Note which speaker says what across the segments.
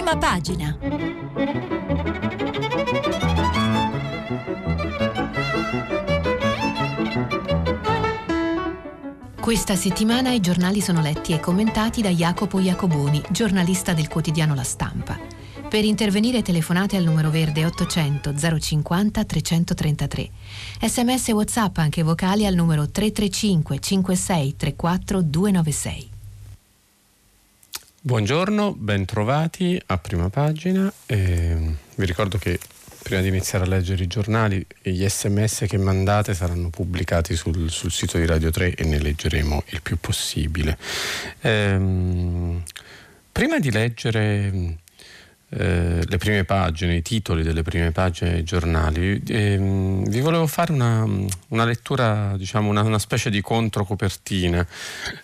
Speaker 1: Prima pagina. Questa settimana i giornali sono letti e commentati da Jacopo Iacoboni, giornalista del quotidiano La Stampa. Per intervenire telefonate al numero verde 800 050 333. Sms e WhatsApp anche vocali al numero 335 56 34 296.
Speaker 2: Buongiorno, bentrovati a prima pagina. Eh, vi ricordo che prima di iniziare a leggere i giornali, gli sms che mandate saranno pubblicati sul, sul sito di Radio 3 e ne leggeremo il più possibile. Eh, prima di leggere eh, le prime pagine, i titoli delle prime pagine dei giornali, ehm, vi volevo fare una, una lettura, diciamo una, una, specie di controcopertina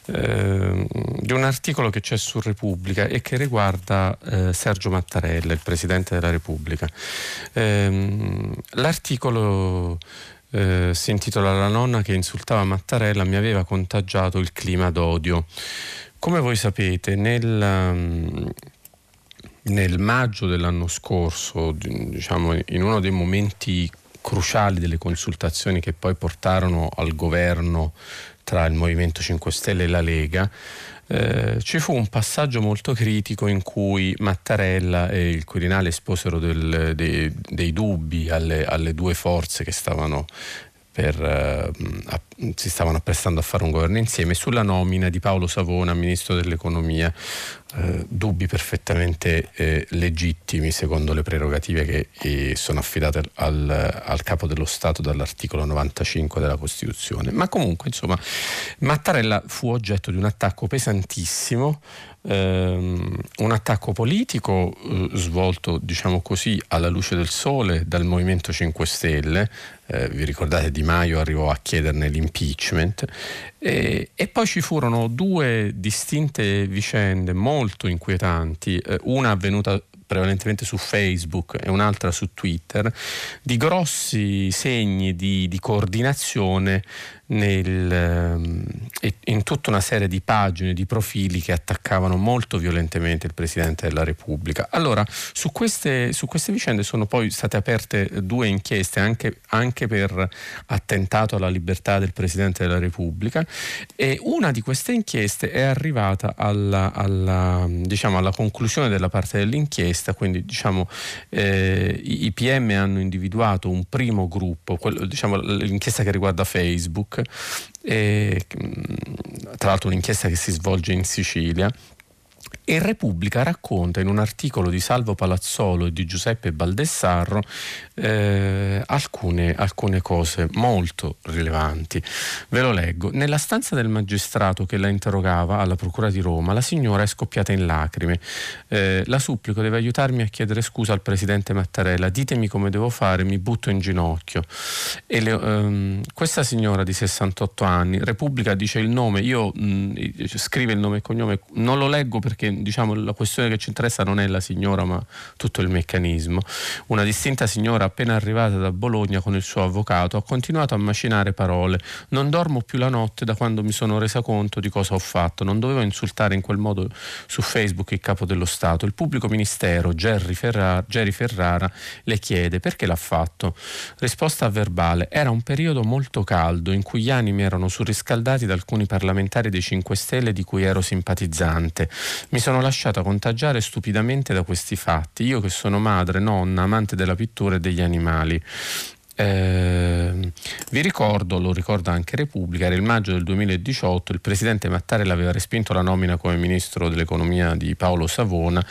Speaker 2: eh, di un articolo che c'è su Repubblica e che riguarda eh, Sergio Mattarella, il Presidente della Repubblica. Ehm, l'articolo eh, si intitola La nonna che insultava Mattarella mi aveva contagiato il clima d'odio. Come voi sapete, nel, nel maggio dell'anno scorso, diciamo in uno dei momenti cruciali delle consultazioni che poi portarono al governo tra il Movimento 5 Stelle e la Lega, eh, ci fu un passaggio molto critico in cui Mattarella e il Quirinale esposero del, dei, dei, dubbi alle, alle, due forze che stavano per, eh, si stavano apprestando a fare un governo insieme sulla nomina di Paolo Savona, ministro dell'economia, eh, dubbi perfettamente eh, legittimi secondo le prerogative che eh, sono affidate al, al, capo dello Stato dall'articolo 95 della Costituzione. Ma comunque, insomma, Mattarella fu oggetto di un attacco pesantissimo ehm, un attacco politico eh, svolto, diciamo così, alla luce del sole dal Movimento 5 Stelle, eh, vi ricordate Di Maio arrivò a chiederne l'impeachment, e, e, poi ci furono due distinte vicende molto inquietanti, eh, una avvenuta prevalentemente su Facebook e un'altra su Twitter, di grossi segni di, di coordinazione nel, ehm, in tutta una serie di pagine, di profili che attaccavano molto violentemente il Presidente della Repubblica. Allora, su queste, su queste vicende sono poi state aperte due inchieste anche, anche, per attentato alla libertà del Presidente della Repubblica e una di queste inchieste è arrivata alla, alla, diciamo, alla conclusione della parte dell'inchiesta, quindi diciamo, eh, i PM hanno individuato un primo gruppo, quello, diciamo, l'inchiesta che riguarda Facebook, e, tra l'altro un'inchiesta che si svolge in Sicilia e Repubblica racconta in un articolo di Salvo Palazzolo e di Giuseppe Baldessarro eh, alcune, alcune, cose molto rilevanti. Ve lo leggo. Nella stanza del magistrato che la interrogava alla Procura di Roma, la signora è scoppiata in lacrime. Eh, la supplico, deve aiutarmi a chiedere scusa al presidente Mattarella. Ditemi come devo fare, mi butto in ginocchio. Le, ehm, questa signora di 68 anni, Repubblica dice il nome, io mh, scrive il nome e cognome, non lo leggo perché diciamo, la questione che ci interessa non è la signora ma tutto il meccanismo. Una distinta signora appena arrivata da Bologna con il suo avvocato ha continuato a macinare parole. Non dormo più la notte da quando mi sono resa conto di cosa ho fatto. Non dovevo insultare in quel modo su Facebook il capo dello Stato. Il pubblico ministero Jerry Ferrara, Jerry Ferrara le chiede perché l'ha fatto. Risposta verbale. Era un periodo molto caldo in cui gli animi erano surriscaldati da alcuni parlamentari dei 5 Stelle di cui ero simpatizzante. Mi sono lasciata contagiare stupidamente da questi fatti, io che sono madre, nonna, amante della pittura e degli animali. Eh, vi ricordo, lo ricorda anche Repubblica, era il maggio del 2018, il presidente Mattarella aveva respinto la nomina come ministro dell'economia di Paolo Savona,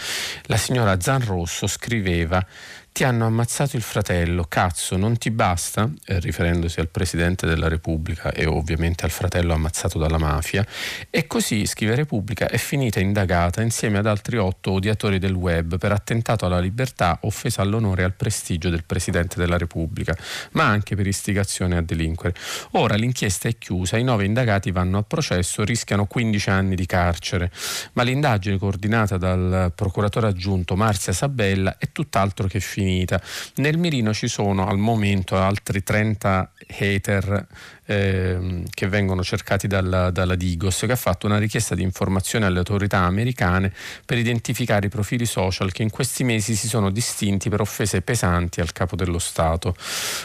Speaker 2: la signora Zanrosso scriveva ti hanno ammazzato il fratello, cazzo, non ti basta? Eh, riferendosi al Presidente della Repubblica e ovviamente al fratello ammazzato dalla mafia. E così, scrive Repubblica, è finita indagata insieme ad altri otto odiatori del web per attentato alla libertà, offesa all'onore e al prestigio del Presidente della Repubblica, ma anche per istigazione a delinquere. Ora l'inchiesta è chiusa, i nove indagati vanno a processo, rischiano 15 anni di carcere, ma l'indagine coordinata dal procuratore aggiunto Marzia Sabella è tutt'altro che finita finita. Nel mirino ci sono al momento altri 30 hater eh, che vengono cercati dalla, dalla, Digos che ha fatto una richiesta di informazione alle autorità americane per identificare i profili social che in questi mesi si sono distinti per offese pesanti al capo dello Stato.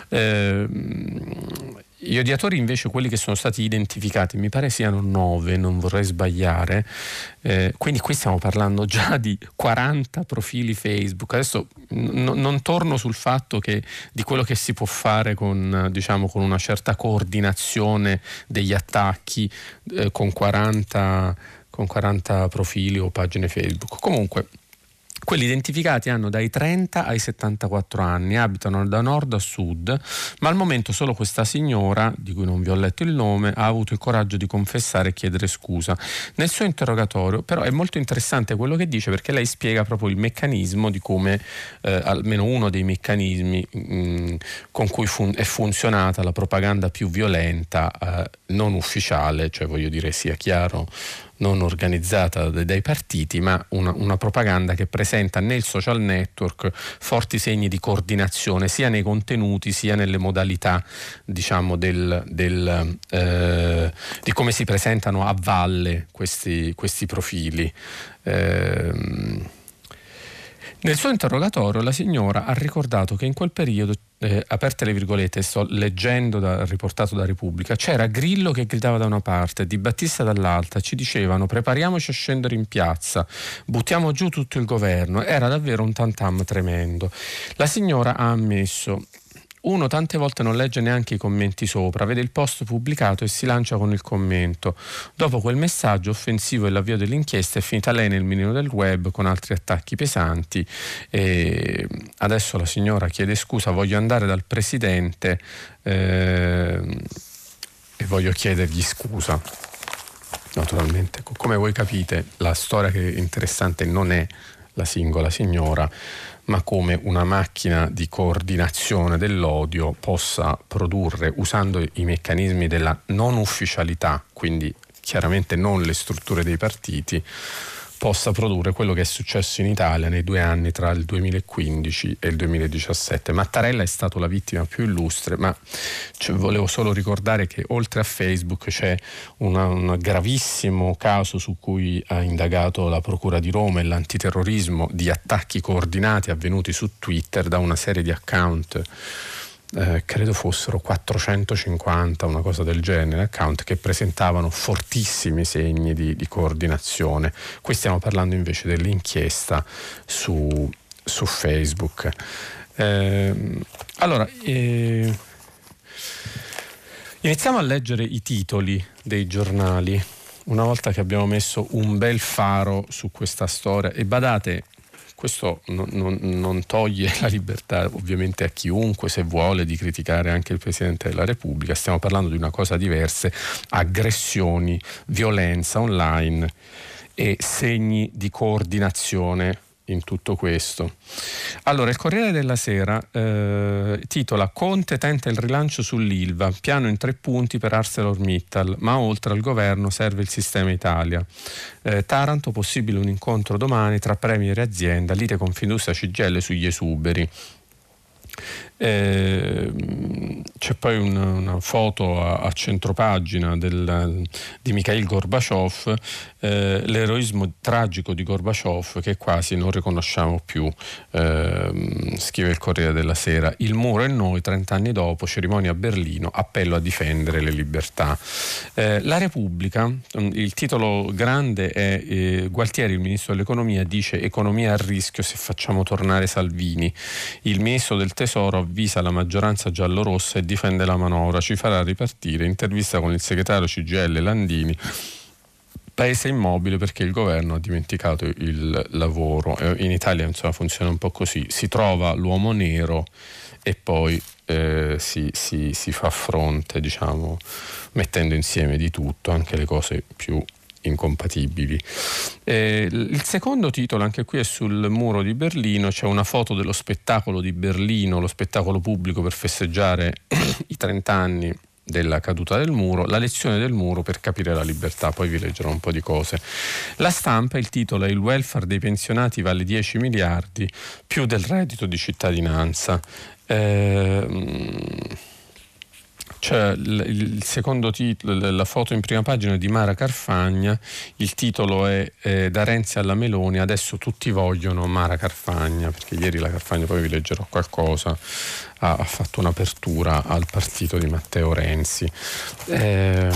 Speaker 2: Eh, gli odiatori invece, quelli che sono stati identificati, mi pare siano nove, non vorrei sbagliare, eh, quindi qui stiamo parlando già di 40 profili Facebook. Adesso n- non torno sul fatto che, di quello che si può fare con, diciamo, con una certa coordinazione degli attacchi eh, con, 40, con 40 profili o pagine Facebook. Comunque, quelli identificati hanno dai 30 ai 74 anni, abitano da nord a sud, ma al momento solo questa signora, di cui non vi ho letto il nome, ha avuto il coraggio di confessare e chiedere scusa. Nel suo interrogatorio però è molto interessante quello che dice perché lei spiega proprio il meccanismo di come, eh, almeno uno dei meccanismi mh, mm, con cui fun- è funzionata la propaganda più violenta, eh, non ufficiale, cioè voglio dire sia chiaro non organizzata dai partiti, ma una, una, propaganda che presenta nel social network forti segni di coordinazione sia nei contenuti sia nelle modalità diciamo, del, del, eh, di come si presentano a valle questi, questi profili. Eh, nel suo interrogatorio la signora ha ricordato che in quel periodo, eh, aperte le virgolette, sto leggendo da, riportato da Repubblica, c'era Grillo che gridava da una parte, Di Battista dall'altra, ci dicevano prepariamoci a scendere in piazza, buttiamo giù tutto il governo, era davvero un tantam tremendo. La signora ha ammesso uno tante volte non legge neanche i commenti sopra, vede il post pubblicato e si lancia con il commento. Dopo quel messaggio offensivo e l'avvio dell'inchiesta è finita lei nel menino del web con altri attacchi pesanti e adesso la signora chiede scusa, voglio andare dal presidente eh, e voglio chiedergli scusa. Naturalmente, come voi capite, la storia che è interessante non è la singola signora, ma come una macchina di coordinazione dell'odio possa produrre, usando i meccanismi della non ufficialità, quindi chiaramente non le strutture dei partiti, possa produrre quello che è successo in Italia nei due anni tra il 2015 e il 2017. Mattarella è stato la vittima più illustre, ma cioè, volevo solo ricordare che oltre a Facebook c'è una, un gravissimo caso su cui ha indagato la Procura di Roma e l'antiterrorismo di attacchi coordinati avvenuti su Twitter da una serie di account eh, credo fossero 450, una cosa del genere, account che presentavano fortissimi segni di, di coordinazione. Qui stiamo parlando invece dell'inchiesta su, su Facebook. Eh, allora, eh, iniziamo a leggere i titoli dei giornali una volta che abbiamo messo un bel faro su questa storia e badate questo non, non, non, toglie la libertà ovviamente a chiunque se vuole di criticare anche il Presidente della Repubblica, stiamo parlando di una cosa diversa, aggressioni, violenza online e segni di coordinazione in tutto questo. Allora, il Corriere della Sera eh, titola Conte tenta il rilancio sull'ILVA, piano in tre punti per ArcelorMittal, ma oltre al governo serve il sistema Italia. Eh, Taranto, possibile un incontro domani tra Premier e azienda, lite Confindustria CGL sugli esuberi. Eh, c'è poi una, una foto a, a centropagina del, di Mikhail Gorbaciov, eh, l'eroismo tragico di Gorbaciov che quasi non riconosciamo più, eh, scrive il Corriere della Sera. Il muro e noi, 30 anni dopo, cerimonia a Berlino, appello a difendere le libertà. Eh, la Repubblica, il titolo grande è eh, Gualtieri, il ministro dell'economia, dice economia a rischio se facciamo tornare Salvini. Il ministro del Tesoro avvisa la maggioranza giallorossa e difende la manovra, ci farà ripartire. Intervista con il segretario CGL Landini. Paese immobile perché il governo ha dimenticato il lavoro. In Italia insomma, funziona un po' così, si trova l'uomo nero e poi eh, si, si, si, fa fronte, diciamo, mettendo insieme di tutto, anche le cose più incompatibili. Eh, il secondo titolo, anche qui è sul muro di Berlino, c'è una foto dello spettacolo di Berlino, lo spettacolo pubblico per festeggiare i 30 anni della caduta del muro, la lezione del muro per capire la libertà, poi vi leggerò un po' di cose. La stampa, il titolo è Il welfare dei pensionati vale 10 miliardi più del reddito di cittadinanza. Eh, c'è il secondo titolo, la foto in prima pagina di Mara Carfagna, il titolo è eh, Da Renzi alla Meloni, adesso tutti vogliono Mara Carfagna, perché ieri la Carfagna, poi vi leggerò qualcosa, ha, ha fatto un'apertura al partito di Matteo Renzi. Eh,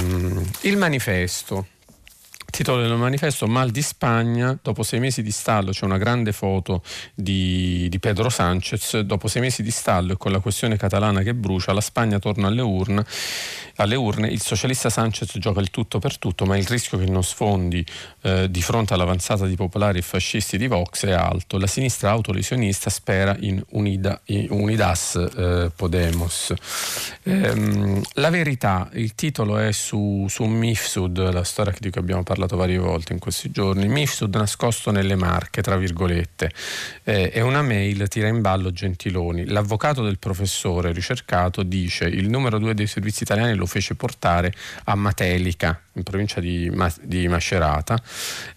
Speaker 2: il manifesto. Titolo del manifesto Mal di Spagna, dopo sei mesi di stallo c'è una grande foto di, di, Pedro Sanchez, dopo sei mesi di stallo e con la questione catalana che brucia, la Spagna torna alle urne, alle urne il socialista Sanchez gioca il tutto per tutto, ma il rischio che non sfondi eh, di fronte all'avanzata di popolari e fascisti di Vox è alto. La sinistra autolesionista spera in, Unida, in Unidas eh, Podemos. Ehm, la verità, il titolo è su, su Mifsud, la storia di cui abbiamo parlato varie volte in questi giorni, Mifsud nascosto nelle marche, tra virgolette, eh, e una mail tira in ballo Gentiloni. L'avvocato del professore ricercato dice il numero due dei servizi italiani lo fece portare a Matelica, in provincia di, di Macerata.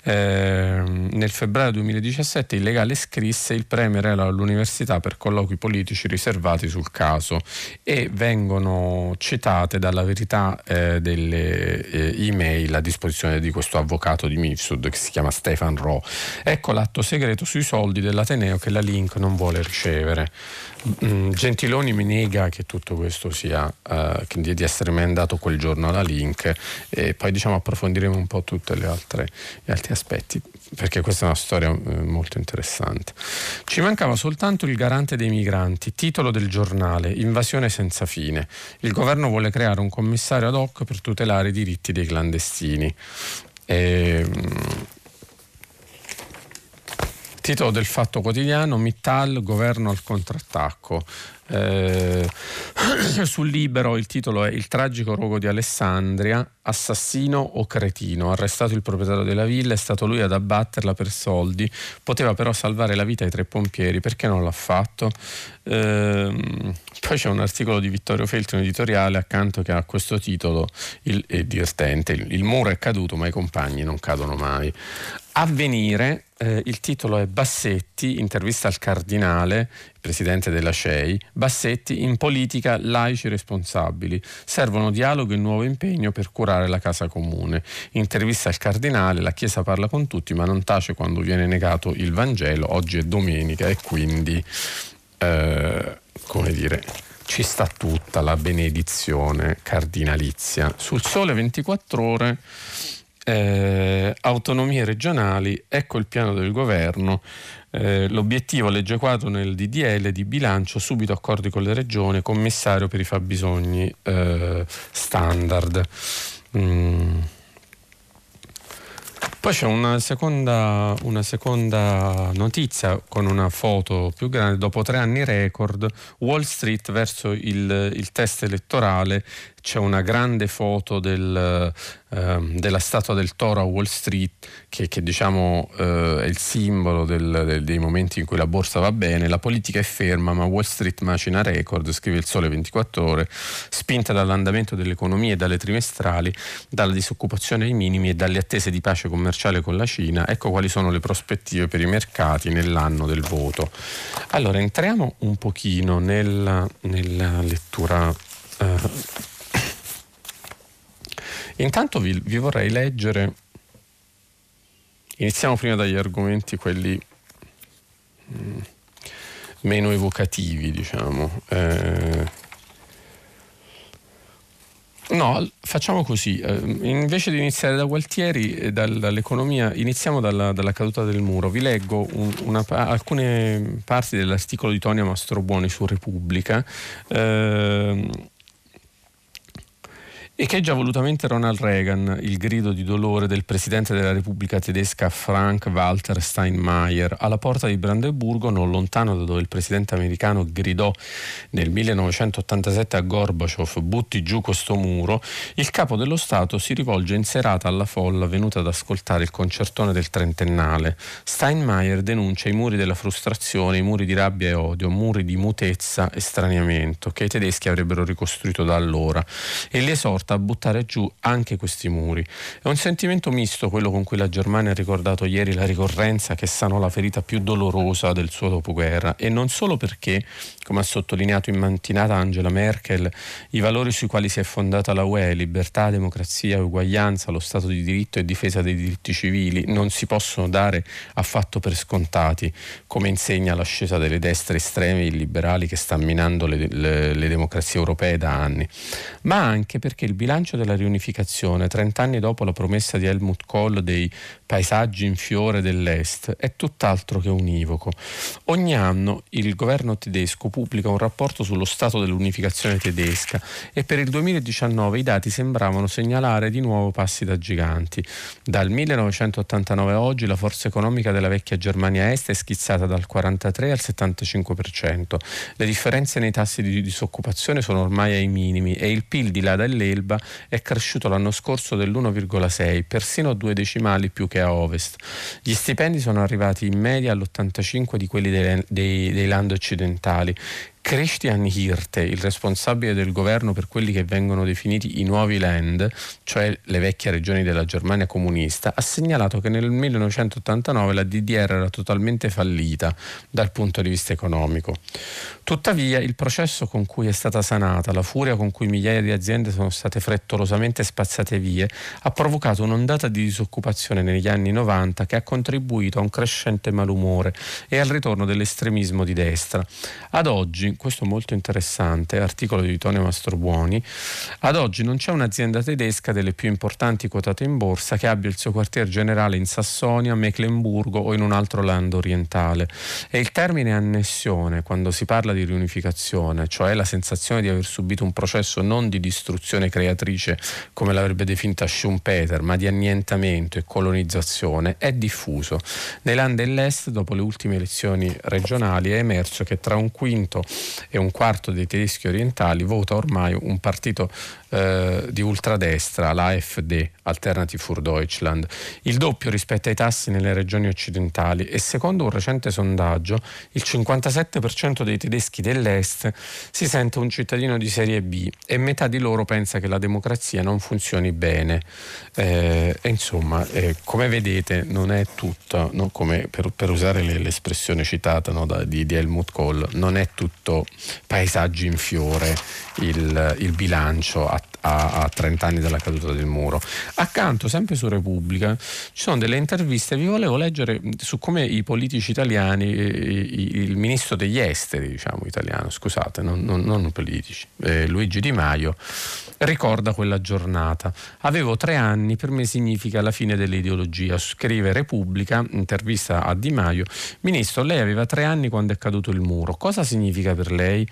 Speaker 2: Eh, nel febbraio 2017 il legale scrisse il Premier all'università per colloqui politici riservati sul caso e vengono citate dalla verità eh, delle eh, email a disposizione di questo avvocato di Mifsud che si chiama Stefan Ro. Ecco l'atto segreto sui soldi dell'Ateneo che la Link non vuole ricevere. Mm, Gentiloni mi nega che tutto questo sia, uh, di essere mandato quel giorno alla Link e poi diciamo approfondiremo un po' tutti gli altri aspetti perché questa è una storia uh, molto interessante. Ci mancava soltanto il garante dei migranti, titolo del giornale, invasione senza fine. Il governo vuole creare un commissario ad hoc per tutelare i diritti dei clandestini. E, um, Titolo del Fatto Quotidiano, Mittal, governo al contrattacco. Eh, sul libero il titolo è Il tragico rogo di Alessandria, assassino o cretino. Arrestato il proprietario della villa, è stato lui ad abbatterla per soldi. Poteva però salvare la vita ai tre pompieri, perché non l'ha fatto? Eh, poi c'è un articolo di Vittorio Feltri, un editoriale accanto che ha questo titolo, il, è divertente, il, il muro è caduto ma i compagni non cadono mai. Avvenire, eh, il titolo è Bassetti, intervista al cardinale, presidente della CEI, Bassetti in politica laici responsabili, servono dialogo e nuovo impegno per curare la casa comune. Intervista al cardinale, la Chiesa parla con tutti ma non tace quando viene negato il Vangelo, oggi è domenica e quindi, eh, come dire, ci sta tutta la benedizione cardinalizia. Sul sole 24 ore eh, autonomie regionali, ecco il piano del governo, eh, l'obiettivo legge quadro nel DDL di bilancio, subito accordi con le regioni, commissario per i fabbisogni eh, standard. Mm. Poi c'è una seconda, una seconda, notizia con una foto più grande. Dopo tre anni record, Wall Street verso il, il test elettorale c'è una grande foto del, eh, della statua del toro a Wall Street che, che diciamo eh, è il simbolo del, del, dei momenti in cui la borsa va bene, la politica è ferma ma Wall Street macina record, scrive il Sole 24 ore, spinta dall'andamento dell'economia e dalle trimestrali, dalla disoccupazione ai minimi e dalle attese di pace commerciale con la Cina, ecco quali sono le prospettive per i mercati nell'anno del voto. Allora entriamo un pochino nella, nella lettura uh, Intanto vi, vi vorrei leggere, iniziamo prima dagli argomenti quelli mh, mm, meno evocativi, diciamo. Eh, No, facciamo così. Eh, invece di iniziare da Gualtieri, eh, dal, dall'economia, iniziamo dalla, dalla, caduta del muro. Vi leggo un, una, alcune parti dell'articolo di Tonia Mastrobuoni su Repubblica. Eh, E che già volutamente Ronald Reagan, il grido di dolore del presidente della Repubblica tedesca Frank Walter Steinmeier alla porta di Brandeburgo, non lontano da dove il presidente americano gridò nel 1987 a Gorbaciov butti giù questo muro, il capo dello Stato si rivolge in serata alla folla venuta ad ascoltare il concertone del trentennale. Steinmeier denuncia i muri della frustrazione, i muri di rabbia e odio, muri di mutezza e straniamento che i tedeschi avrebbero ricostruito da allora e li esorta porta a buttare giù anche questi muri. È un sentimento misto quello con cui la Germania ha ricordato ieri la ricorrenza che sanò la ferita più dolorosa del suo dopoguerra e non solo perché, come ha sottolineato in mantinata Angela Merkel, i valori sui quali si è fondata la UE, libertà, democrazia, uguaglianza, lo Stato di diritto e difesa dei diritti civili, non si possono dare affatto per scontati, come insegna l'ascesa delle destre estreme e illiberali che sta minando le, le, le democrazie europee da anni, ma anche perché il bilancio della riunificazione, 30 anni dopo la promessa di Helmut Kohl dei paesaggi in fiore dell'Est, è tutt'altro che univoco. Ogni anno il governo tedesco pubblica un rapporto sullo stato dell'unificazione tedesca e per il 2019 i dati sembravano segnalare di nuovo passi da giganti. Dal 1989 a oggi la forza economica della vecchia Germania Est è schizzata dal 43 al 75%. Le differenze nei tassi di disoccupazione sono ormai ai minimi e il PIL di là dall'Elba Elba è cresciuto l'anno scorso dell'1,6, persino due decimali più che a ovest. Gli stipendi sono arrivati in media all'85 di quelli dei, dei, dei land occidentali Christian Hirte, il responsabile del governo per quelli che vengono definiti i nuovi land, cioè le vecchie regioni della Germania comunista, ha segnalato che nel 1989 la DDR era totalmente fallita dal punto di vista economico. Tuttavia il processo con cui è stata sanata, la furia con cui migliaia di aziende sono state frettolosamente spazzate via, ha provocato un'ondata di disoccupazione negli anni 90 che ha contribuito a un crescente malumore e al ritorno dell'estremismo di destra. Ad oggi questo molto interessante, articolo di Tonio Mastrobuoni, ad oggi non c'è un'azienda tedesca delle più importanti quotate in borsa che abbia il suo quartier generale in Sassonia, Mecklenburgo o in un altro land orientale. E il termine annessione, quando si parla di riunificazione, cioè la sensazione di aver subito un processo non di distruzione creatrice come l'avrebbe definita Schumpeter, ma di annientamento e colonizzazione, è diffuso. Nei land dell'Est, dopo le ultime elezioni regionali, è emerso che tra un quinto e un quarto dei tedeschi orientali vota ormai un partito eh, di ultradestra, l'AfD, Alternative für Deutschland, il doppio rispetto ai tassi nelle regioni occidentali e secondo un recente sondaggio il 57% dei tedeschi dell'Est si sente un cittadino di serie B e metà di loro pensa che la democrazia non funzioni bene. Eh, insomma, eh, come vedete non è tutto, no? come per, per, usare l'espressione citata no, da, di, di Helmut Kohl, non è tutto paesaggi in fiore il, il bilancio a, a, a, 30 anni dalla caduta del muro. Accanto, sempre su Repubblica, ci sono delle interviste, vi volevo leggere su come i politici italiani, il ministro degli esteri, diciamo italiano, scusate, non, non, non politici, eh, Luigi Di Maio, ricorda quella giornata. Avevo tre anni, per me significa la fine dell'ideologia. Scrive Repubblica, intervista a Di Maio, Ministro, lei aveva tre anni quando è caduto il muro. Cosa significa per lei?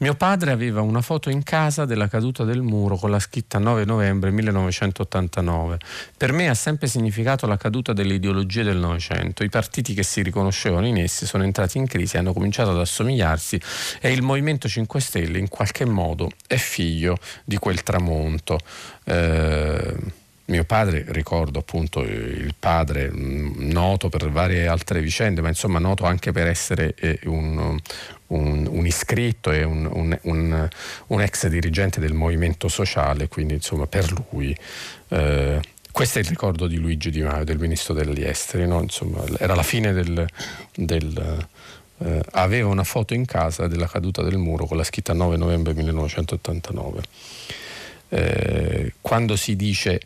Speaker 2: Mio padre aveva una foto in casa della caduta del muro con la scritta 9 novembre 1989. Per me ha sempre significato la caduta delle ideologie del Novecento. I partiti che si riconoscevano in essi sono entrati in crisi, hanno cominciato ad assomigliarsi e il Movimento 5 Stelle in qualche modo è figlio di quel tramonto. Eh, mio padre, ricordo appunto il padre mm, noto per varie altre vicende, ma insomma noto anche per essere eh, un, un, un, iscritto e un, un, un, ex dirigente del movimento sociale, quindi insomma per lui eh, questo è il ricordo di Luigi Di Maio, del ministro degli esteri, no? insomma, era la fine del... del eh, aveva una foto in casa della caduta del muro con la scritta 9 novembre 1989. Eh, quando si dice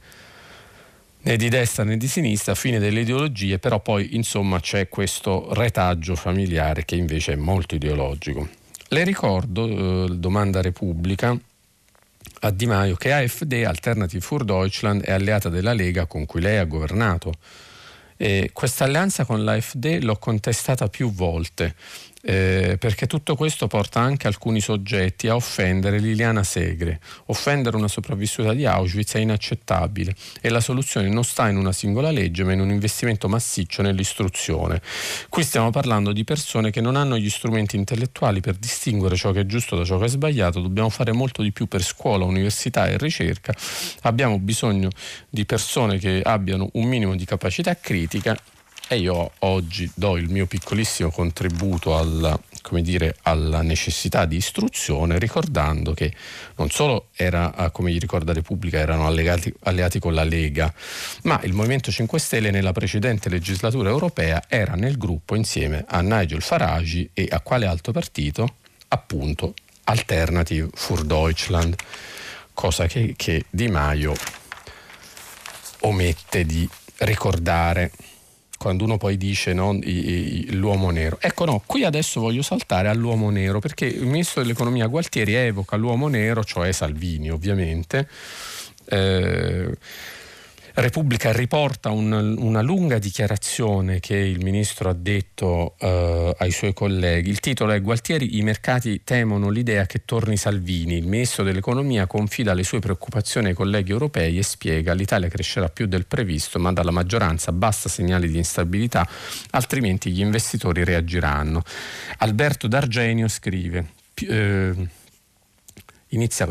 Speaker 2: né di destra né di sinistra, fine delle ideologie, però poi insomma c'è questo retaggio familiare che invece è molto ideologico. Le ricordo, eh, domanda Repubblica, a Di Maio che AfD, Alternative für Deutschland, è alleata della Lega con cui lei ha governato. Questa alleanza con l'AfD l'ho contestata più volte eh, perché tutto questo porta anche alcuni soggetti a offendere Liliana Segre. Offendere una sopravvissuta di Auschwitz è inaccettabile e la soluzione non sta in una singola legge ma in un investimento massiccio nell'istruzione. Qui stiamo parlando di persone che non hanno gli strumenti intellettuali per distinguere ciò che è giusto da ciò che è sbagliato, dobbiamo fare molto di più per scuola, università e ricerca, abbiamo bisogno di persone che abbiano un minimo di capacità critica e io oggi do il mio piccolissimo contributo alla, dire, alla necessità di istruzione ricordando che non solo era, come gli ricorda Repubblica, erano allegati, alleati con la Lega, ma il Movimento 5 Stelle nella precedente legislatura europea era nel gruppo insieme a Nigel Farage e a quale altro partito? Appunto Alternative für Deutschland, cosa che, che Di Maio omette di ricordare quando uno poi dice no, l'uomo nero. Ecco no, qui adesso voglio saltare all'uomo nero perché il ministro dell'economia Gualtieri evoca l'uomo nero, cioè Salvini ovviamente. Eh, Repubblica riporta un, una lunga dichiarazione che il ministro ha detto uh, ai suoi colleghi. Il titolo è Gualtieri, i mercati temono l'idea che torni Salvini. Il ministro dell'economia confida le sue preoccupazioni ai colleghi europei e spiega l'Italia crescerà più del previsto, ma dalla maggioranza basta segnali di instabilità, altrimenti gli investitori reagiranno. Alberto D'Argenio scrive... Eh, inizia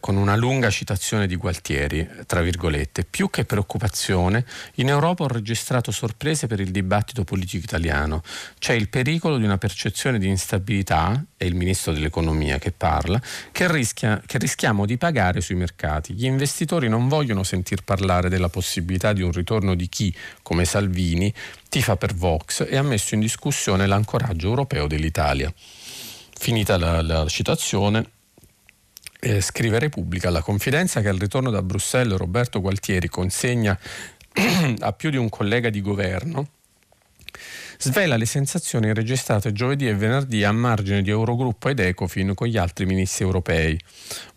Speaker 2: con una lunga citazione di Gualtieri, tra virgolette, più che preoccupazione, in Europa ho registrato sorprese per il dibattito politico italiano. C'è il pericolo di una percezione di instabilità, è il ministro dell'economia che parla, che, rischia, che rischiamo di pagare sui mercati. Gli investitori non vogliono sentir parlare della possibilità di un ritorno di chi, come Salvini, tifa per Vox e ha messo in discussione l'ancoraggio europeo dell'Italia. Finita la, la citazione, eh, scrive Repubblica, la confidenza che al ritorno da Bruxelles Roberto Gualtieri consegna a più di un collega di governo svela le sensazioni registrate giovedì e venerdì a margine di Eurogruppo ed Ecofin con gli altri ministri europei.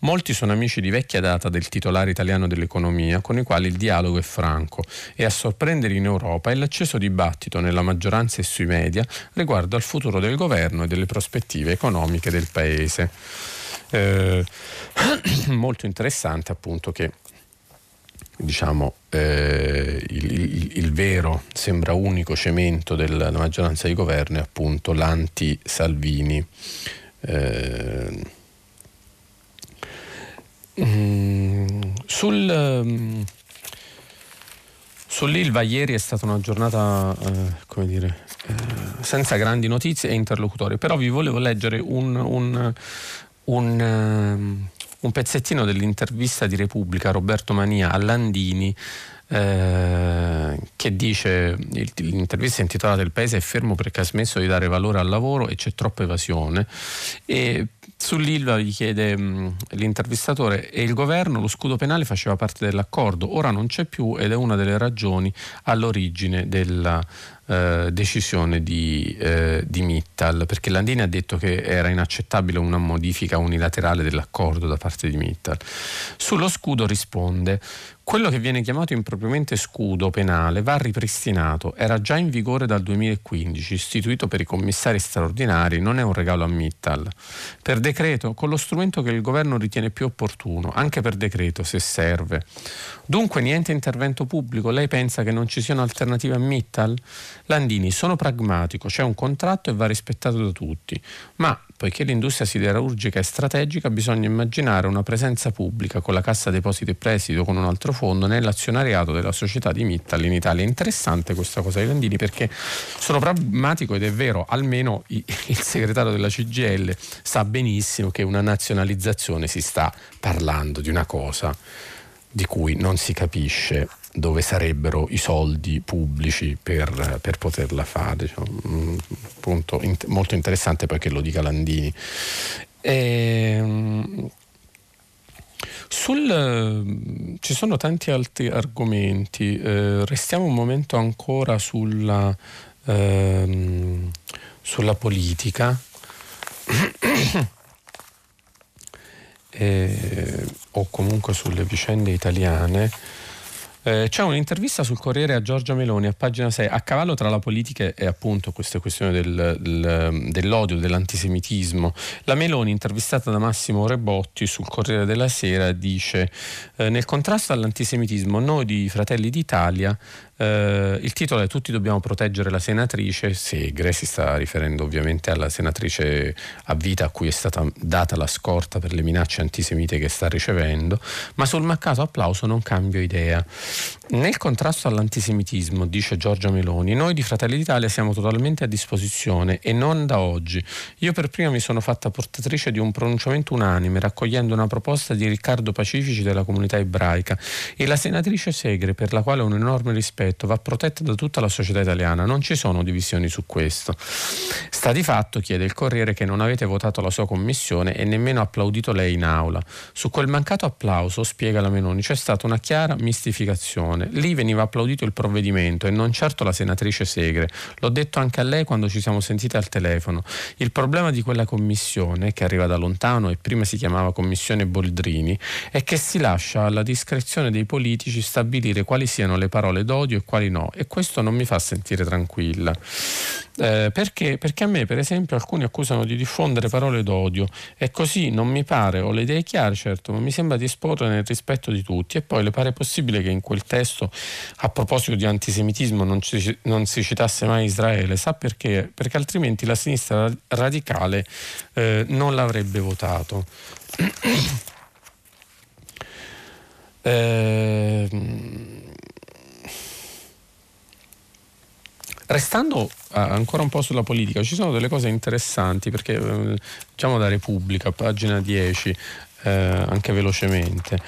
Speaker 2: Molti sono amici di vecchia data del titolare italiano dell'economia, con i quali il dialogo è franco, e a sorprendere in Europa è l'acceso dibattito nella maggioranza e sui media riguardo al futuro del governo e delle prospettive economiche del Paese eh, molto interessante appunto che diciamo, eh, il, il, il, vero, sembra unico cemento della maggioranza di governo è appunto l'anti-Salvini. Eh, mm, sul, um, Sull'Ilva ieri è stata una giornata, eh, come dire, eh, senza grandi notizie e interlocutori, però vi volevo leggere un, un, un, um, un pezzettino dell'intervista di Repubblica Roberto Mania a Landini eh, che dice l'intervista è intitolata Il paese è fermo perché ha smesso di dare valore al lavoro e c'è troppa evasione. E sull'Ilva gli chiede mh, l'intervistatore e il governo lo scudo penale faceva parte dell'accordo ora non c'è più ed è una delle ragioni all'origine della eh, decisione di, eh, di, Mittal, perché Landini ha detto che era inaccettabile una modifica unilaterale dell'accordo da parte di Mittal. Sullo scudo risponde quello che viene chiamato impropriamente scudo penale va ripristinato, era già in vigore dal 2015, istituito per i commissari straordinari, non è un regalo a Mittal. Per decreto, con lo strumento che il governo ritiene più opportuno, anche per decreto se serve. Dunque niente intervento pubblico, lei pensa che non ci sia un'alternativa a Mittal? Landini, sono pragmatico, c'è un contratto e va rispettato da tutti, ma poiché l'industria siderurgica è strategica, bisogna immaginare una presenza pubblica con la Cassa Depositi e Prestiti o con un altro fondo nell'azionariato della società di Mittal in Italia. Interessante questa cosa di Landini perché sono pragmatico ed è vero, almeno il segretario della CGL sa benissimo che una nazionalizzazione si sta parlando di una cosa di cui non si capisce dove sarebbero i soldi pubblici per, per poterla fare. Diciamo, un punto in, molto interessante poi che lo dica Landini. E, ehm, sul, ci sono tanti altri argomenti, eh, restiamo un momento ancora sulla, ehm, sulla politica. eh, o comunque sulle vicende italiane Eh, c'è un'intervista sul Corriere a Giorgia Meloni a pagina 6, a cavallo tra la politica e appunto queste questioni del, del, dell'odio, dell'antisemitismo. La Meloni, intervistata da Massimo Rebotti sul Corriere della Sera, dice eh, nel contrasto all'antisemitismo noi di Fratelli d'Italia eh, il titolo è Tutti dobbiamo proteggere la senatrice Segre, si sta riferendo ovviamente alla senatrice a vita a cui è stata data la scorta per le minacce antisemite che sta ricevendo, ma sul mancato applauso non cambio idea. Nel contrasto all'antisemitismo, dice Giorgia Meloni, noi di Fratelli d'Italia siamo totalmente a disposizione e non da oggi. Io per prima mi sono fatta portatrice di un pronunciamento unanime raccogliendo una proposta di Riccardo Pacifici della comunità ebraica e la senatrice Segre, per la quale ho un enorme rispetto, va protetta da tutta la società italiana, non ci sono divisioni su questo. Sta di fatto, chiede il Corriere, che non avete votato la sua commissione e nemmeno applaudito lei in aula. Su quel mancato applauso, spiega la Meloni, c'è stata una chiara mistificazione. Lì veniva applaudito il provvedimento e non certo la senatrice Segre. L'ho detto anche a lei quando ci siamo sentite al telefono. Il problema di quella commissione, che arriva da lontano e prima si chiamava Commissione Boldrini, è che si lascia alla discrezione dei politici stabilire quali siano le parole d'odio e quali no e questo non mi fa sentire tranquilla. Eh, perché? perché a me per esempio alcuni accusano di diffondere parole d'odio e così non mi pare, ho le idee chiare certo, ma mi sembra di esporre nel rispetto di tutti e poi le pare possibile che in quel testo a proposito di antisemitismo non, ci, non si citasse mai Israele, sa perché? Perché altrimenti la sinistra radicale eh, non l'avrebbe votato. eh, Restando ancora un po' sulla politica, ci sono delle cose interessanti perché eh, diciamo da Repubblica, pagina 10, eh, anche velocemente.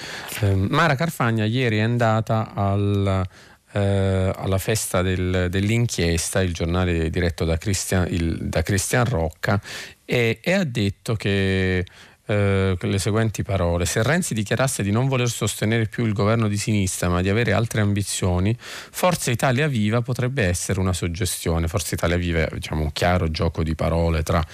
Speaker 2: Eh, Mara Carfagna ieri è andata al, eh, alla festa del, dell'inchiesta, il giornale diretto da Cristian, il, da Cristian Rocca, e, e ha detto che eh, le seguenti parole. Se Renzi dichiarasse di non voler sostenere più il governo di sinistra ma di avere altre ambizioni, Forza Italia Viva potrebbe essere una suggestione. Forza Italia Viva è diciamo, un chiaro gioco di parole tra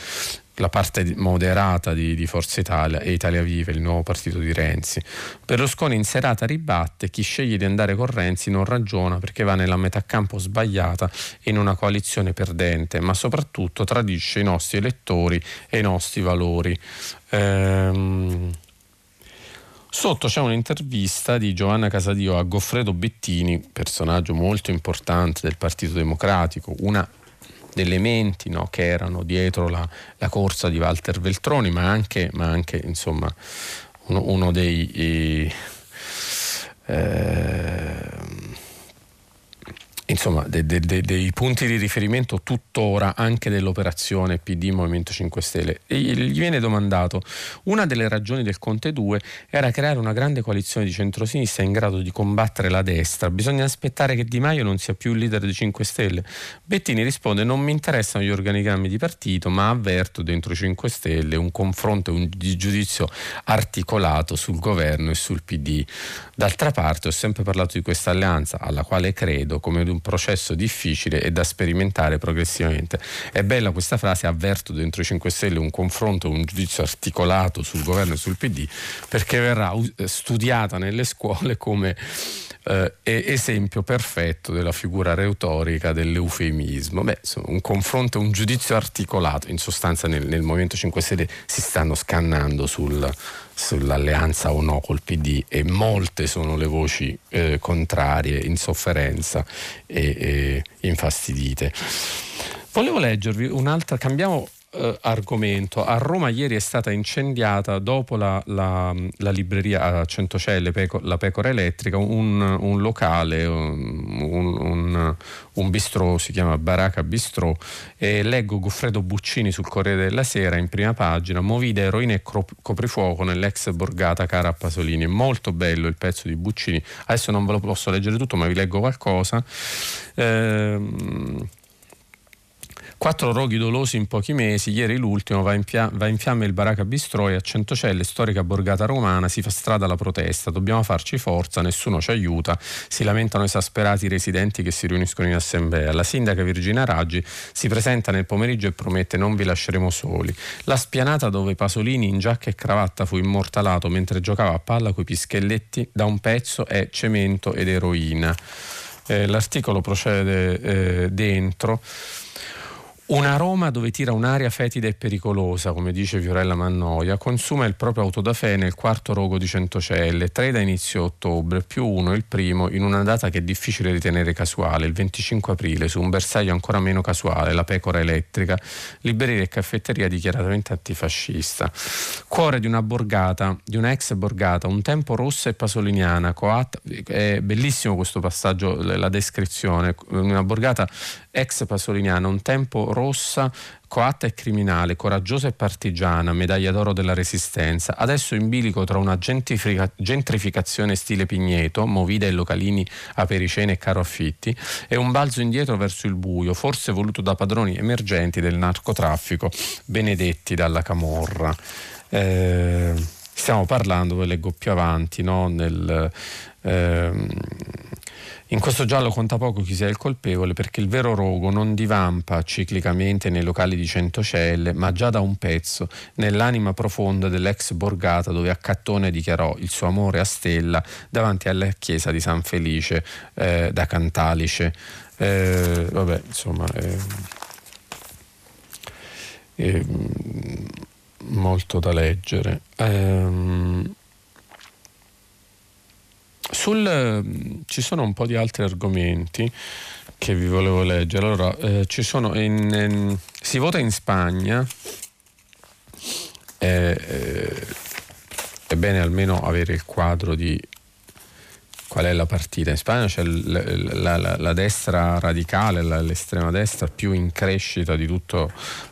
Speaker 2: la parte moderata di, di, Forza Italia e Italia Viva, il nuovo partito di Renzi. Berlusconi in serata ribatte, chi sceglie di andare con Renzi non ragiona perché va nella metà campo sbagliata in una coalizione perdente, ma soprattutto tradisce i nostri elettori e i nostri valori. Ehm, Sotto c'è un'intervista di Giovanna Casadio a Goffredo Bettini, personaggio molto importante del Partito Democratico, una delle menti no, che erano dietro la, la, corsa di Walter Veltroni, ma anche, ma anche insomma, uno, uno dei... Eh, insomma, de, de, de, dei punti di riferimento tuttora anche dell'operazione PD Movimento 5 Stelle. E gli viene domandato, una delle ragioni del Conte 2 era creare una grande coalizione di centrosinistra in grado di combattere la destra, bisogna aspettare che Di Maio non sia più il leader dei 5 Stelle. Bettini risponde, non mi interessano gli organigrammi di partito, ma avverto dentro i 5 Stelle un confronto un giudizio articolato sul governo e sul PD. D'altra parte ho sempre parlato di questa alleanza, alla quale credo come di un processo difficile e da sperimentare progressivamente. È bella questa frase, avverto dentro i 5 Stelle un confronto, un giudizio articolato sul governo e sul PD, perché verrà studiata nelle scuole come eh, esempio perfetto della figura retorica dell'eufemismo. Beh, un confronto, un giudizio articolato, in sostanza nel, nel Movimento 5 Stelle si stanno scannando sul, sull'alleanza o no col PD e molte sono le voci eh, contrarie, in sofferenza e, e infastidite. Volevo leggervi un'altra, cambiamo eh, argomento. A Roma ieri è stata incendiata dopo la, la, la libreria a Centocelle, Peco, la Pecora Elettrica, un, un locale, un, un, un, bistrò, si chiama Baracca Bistrò, e leggo Goffredo Buccini sul Corriere della Sera in prima pagina, movida eroina e coprifuoco nell'ex borgata cara a Pasolini. Molto bello il pezzo di Buccini, adesso non ve lo posso leggere tutto ma vi leggo qualcosa. Ehm, Quattro roghi dolosi in pochi mesi, ieri l'ultimo va in, pia- va in fiamme il Baracca Bistroi a Centocelle, storica borgata romana, si fa strada la protesta, dobbiamo farci forza, nessuno ci aiuta, si lamentano esasperati i residenti che si riuniscono in assemblea. La sindaca Virginia Raggi si presenta nel pomeriggio e promette non vi lasceremo soli. La spianata dove Pasolini in giacca e cravatta fu immortalato mentre giocava a palla coi pischelletti da un pezzo è cemento ed eroina. Eh, l'articolo procede eh, dentro. Una Roma dove tira un'aria fetida e pericolosa, come dice Fiorella Mannoia, consuma il proprio auto da fè nel quarto rogo di Centocelle, tre da inizio ottobre, più uno il primo, in una data che è difficile ritenere casuale, il 25 aprile, su un bersaglio ancora meno casuale, la pecora elettrica, libreria e caffetteria dichiaratamente antifascista. Cuore di una borgata, di una ex borgata, un tempo rossa e pasoliniana, coatta, è bellissimo questo passaggio, la descrizione, una borgata ex pasoliniana, un tempo rossa, coatta e criminale, coraggiosa e partigiana, medaglia d'oro della resistenza, adesso in bilico tra una gentrifica- gentrificazione stile Pigneto, movida e localini a pericene e caro affitti, e un balzo indietro verso il buio, forse voluto da padroni emergenti del narcotraffico, benedetti dalla camorra. Eh, stiamo parlando, ve leggo più avanti, no? Nel, ehm, in questo giallo conta poco chi sia il colpevole perché il vero rogo non divampa ciclicamente nei locali di Centocelle, ma già da un pezzo nell'anima profonda dell'ex borgata dove Accattone dichiarò il suo amore a Stella davanti alla chiesa di San Felice eh, da Cantalice. Eh, vabbè, insomma, eh, eh, molto da leggere. Ehm, sul, ci sono un po' di altri argomenti che vi volevo leggere. Allora, eh, in, in, si vota in Spagna. Eh, eh, è bene almeno avere il quadro di qual è la partita. In Spagna c'è la, la, la destra radicale, la, l'estrema destra più in crescita di tutta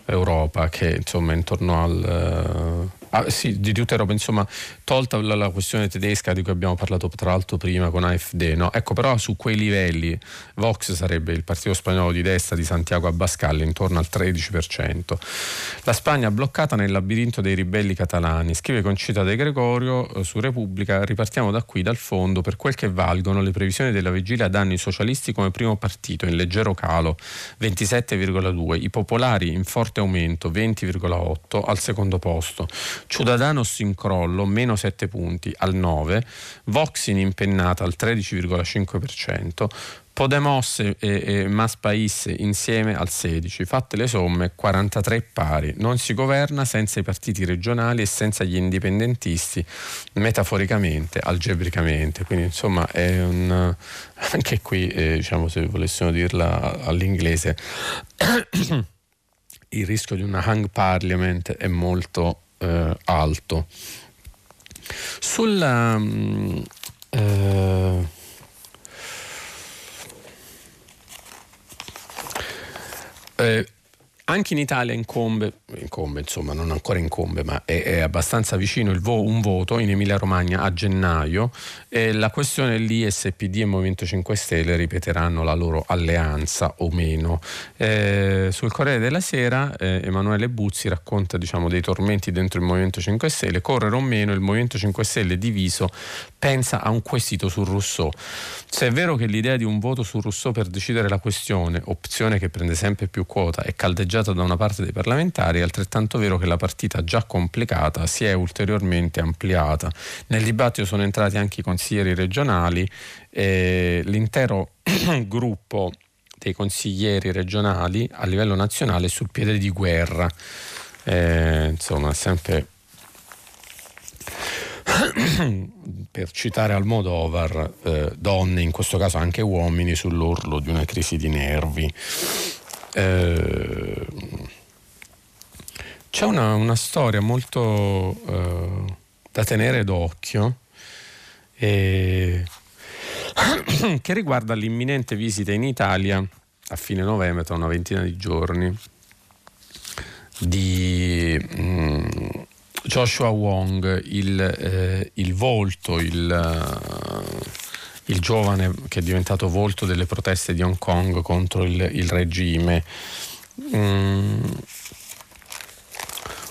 Speaker 2: Europa, che insomma intorno al Ah, sì, di tutta Europa, insomma, tolta la, la, questione tedesca di cui abbiamo parlato tra l'altro prima con AFD, no? ecco però su quei livelli Vox sarebbe il partito spagnolo di destra di Santiago Abascal intorno al 13%. La Spagna bloccata nel labirinto dei ribelli catalani, scrive Concita De Gregorio eh, su Repubblica, ripartiamo da qui, dal fondo, per quel che valgono le previsioni della vigilia danno i socialisti come primo partito in leggero calo, 27,2, i popolari in forte aumento, 20,8 al secondo posto. Ciudadanos in crollo, meno 7 punti al 9, Vox in impennata al 13,5%, Podemos e, e Mas Pais insieme al 16, fatte le somme 43 pari. Non si governa senza i partiti regionali e senza gli indipendentisti, metaforicamente, algebricamente. Quindi insomma è un, anche qui, eh, diciamo se volessimo dirla all'inglese, il rischio di una hang parliament è molto eh, alto. Sulla... Um, eh, eh, anche in Italia incombe, incombe insomma non ancora incombe, ma è, è abbastanza vicino vo, un voto in Emilia Romagna a gennaio e la questione lì se PD e Movimento 5 Stelle ripeteranno la loro alleanza o meno. Eh, sul Corriere della Sera eh, Emanuele Buzzi racconta diciamo, dei tormenti dentro il Movimento 5 Stelle, correre o meno il Movimento 5 Stelle diviso pensa a un quesito su Rousseau. Se è vero che l'idea di un voto su Rousseau per decidere la questione, opzione che prende sempre più quota, è caldeggiata da una parte dei parlamentari, è altrettanto vero che la partita già complicata si è ulteriormente ampliata. Nel dibattito sono entrati anche i consiglieri regionali e l'intero gruppo dei consiglieri regionali a livello nazionale sul piede di guerra. Eh, insomma, sempre per citare Almodovar, eh, donne, in questo caso anche uomini, sull'orlo di una crisi di nervi. Eh, c'è una, una, storia molto eh, da tenere d'occhio che riguarda l'imminente visita in Italia a fine novembre, tra una ventina di giorni, di... Mm, Joshua Wong, il, eh, il volto, il, uh, il, giovane che è diventato volto delle proteste di Hong Kong contro il, il regime, Mm.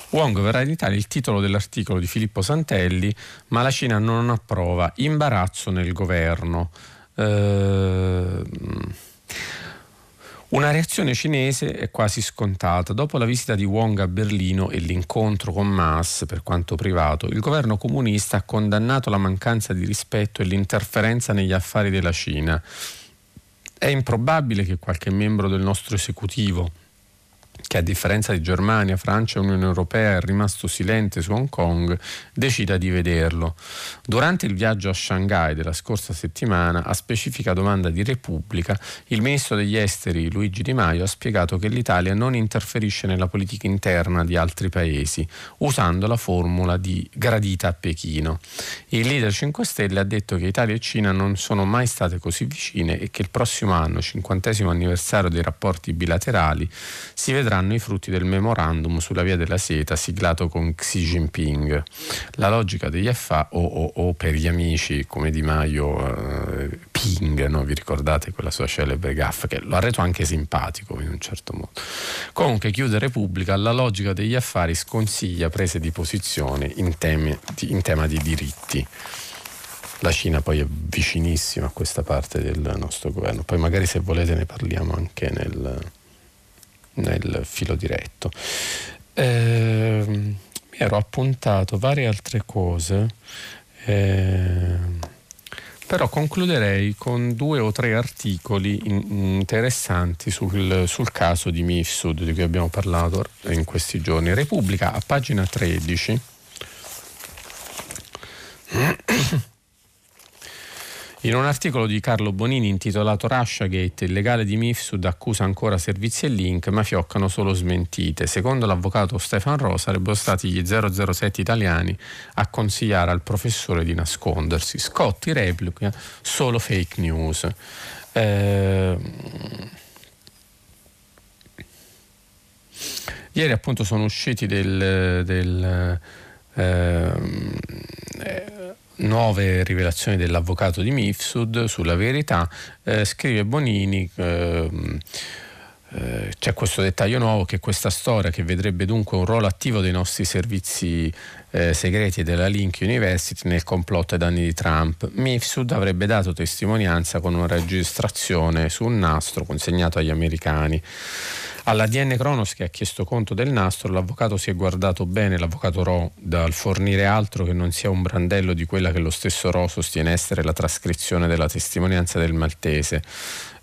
Speaker 2: Wong verrà in Italia il titolo dell'articolo di Filippo Santelli, ma la Cina non approva. Imbarazzo nel governo. Eh, una reazione cinese è quasi scontata. Dopo la visita di Wong a Berlino e l'incontro con Maas, per quanto privato, il governo comunista ha condannato la mancanza di rispetto e l'interferenza negli affari della Cina. È improbabile che qualche membro del nostro esecutivo che a differenza di Germania, Francia e Unione Europea è rimasto silente su Hong Kong, decida di vederlo. Durante il viaggio a Shanghai della scorsa settimana, a specifica domanda di Repubblica, il ministro degli esteri Luigi Di Maio ha spiegato che l'Italia non interferisce nella politica interna di altri paesi, usando la formula di gradita a Pechino. Il leader 5 Stelle ha detto che Italia e Cina non sono mai state così vicine e che il prossimo anno, 50 anniversario dei rapporti bilaterali, si vedrà vedranno i frutti del memorandum sulla via della seta siglato con Xi Jinping. La logica degli FA o, o, o per gli amici come Di Maio eh, Ping, no? vi ricordate quella sua celebre gaffa che lo ha reso anche simpatico in un certo modo. Comunque chiude Repubblica, la logica degli affari sconsiglia prese di posizione in, temi, in tema di diritti. La Cina poi è vicinissima a questa parte del nostro governo, poi magari se volete ne parliamo anche nel, nel filo diretto. Eh, mi ero appuntato varie altre cose, eh, però concluderei con due o tre articoli in, interessanti sul, sul, caso di Mifsud di cui abbiamo parlato in questi giorni. Repubblica a pagina 13 in un articolo di Carlo Bonini intitolato Russiagate, il legale di Mifsud accusa ancora servizi e link, ma fioccano solo smentite. Secondo l'avvocato Stefan Ro sarebbero stati gli 007 italiani a consigliare al professore di nascondersi. Scotti replica solo fake news. Eh, ieri appunto sono usciti del, del eh, nuove rivelazioni dell'avvocato di Mifsud sulla verità, eh, scrive Bonini. Eh, eh, c'è questo dettaglio nuovo che questa storia che vedrebbe dunque un ruolo attivo dei nostri servizi eh, segreti e della Link University nel complotto ai danni di Trump. Mifsud avrebbe dato testimonianza con una registrazione su un nastro consegnato agli americani. All'ADN Kronos che ha chiesto conto del nastro, l'avvocato si è guardato bene, l'avvocato Ro, dal fornire altro che non sia un brandello di quella che lo stesso Ro sostiene essere la trascrizione della testimonianza del maltese.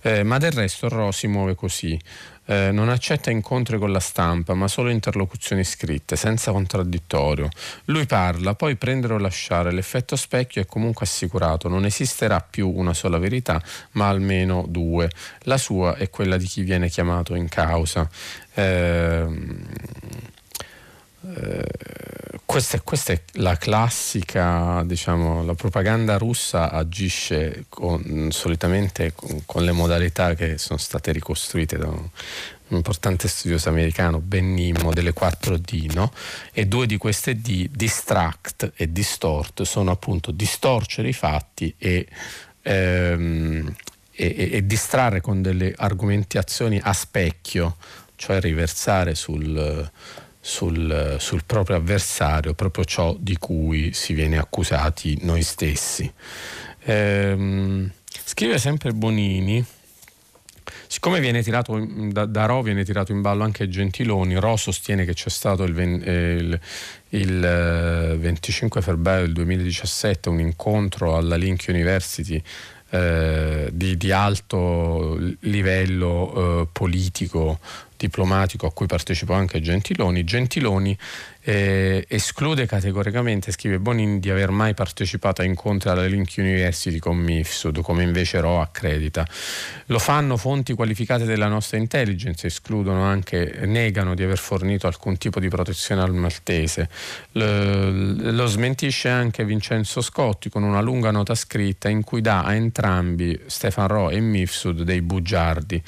Speaker 2: Eh, ma del resto Ro si muove così. Eh, non accetta incontri con la stampa, ma solo interlocuzioni scritte, senza contraddittorio. Lui parla, poi prendere o lasciare, l'effetto specchio è comunque assicurato, non esisterà più una sola verità, ma almeno due. La sua è quella di chi viene chiamato in causa. Eh, eh, questa, questa, è la classica, diciamo, la propaganda russa agisce con, solitamente con, con, le modalità che sono state ricostruite da un, un importante studioso americano, Ben Nimmo, delle 4D, no? e due di queste D, distract e distort, sono appunto distorcere i fatti e, ehm, e, e distrarre con delle argomentazioni a specchio, cioè riversare sul sul, sul, proprio avversario, proprio ciò di cui si viene accusati noi stessi. Ehm, scrive sempre Bonini. Siccome viene tirato da, da Ro viene tirato in ballo anche Gentiloni, Ro sostiene che c'è stato il, eh, il, il 25 eh, febbraio del 2017 un incontro alla Link University eh, di, di, alto livello eh, politico diplomatico a cui partecipò anche Gentiloni. Gentiloni eh, esclude categoricamente, scrive Bonin, di aver mai partecipato a incontri alla Link University con Mifsud, come invece Ro accredita. Lo fanno fonti qualificate della nostra intelligence, escludono anche, negano di aver fornito alcun tipo di protezione al maltese. Lo, lo smentisce anche Vincenzo Scotti con una lunga nota scritta in cui dà a entrambi, Stefan Ro e Mifsud, dei bugiardi.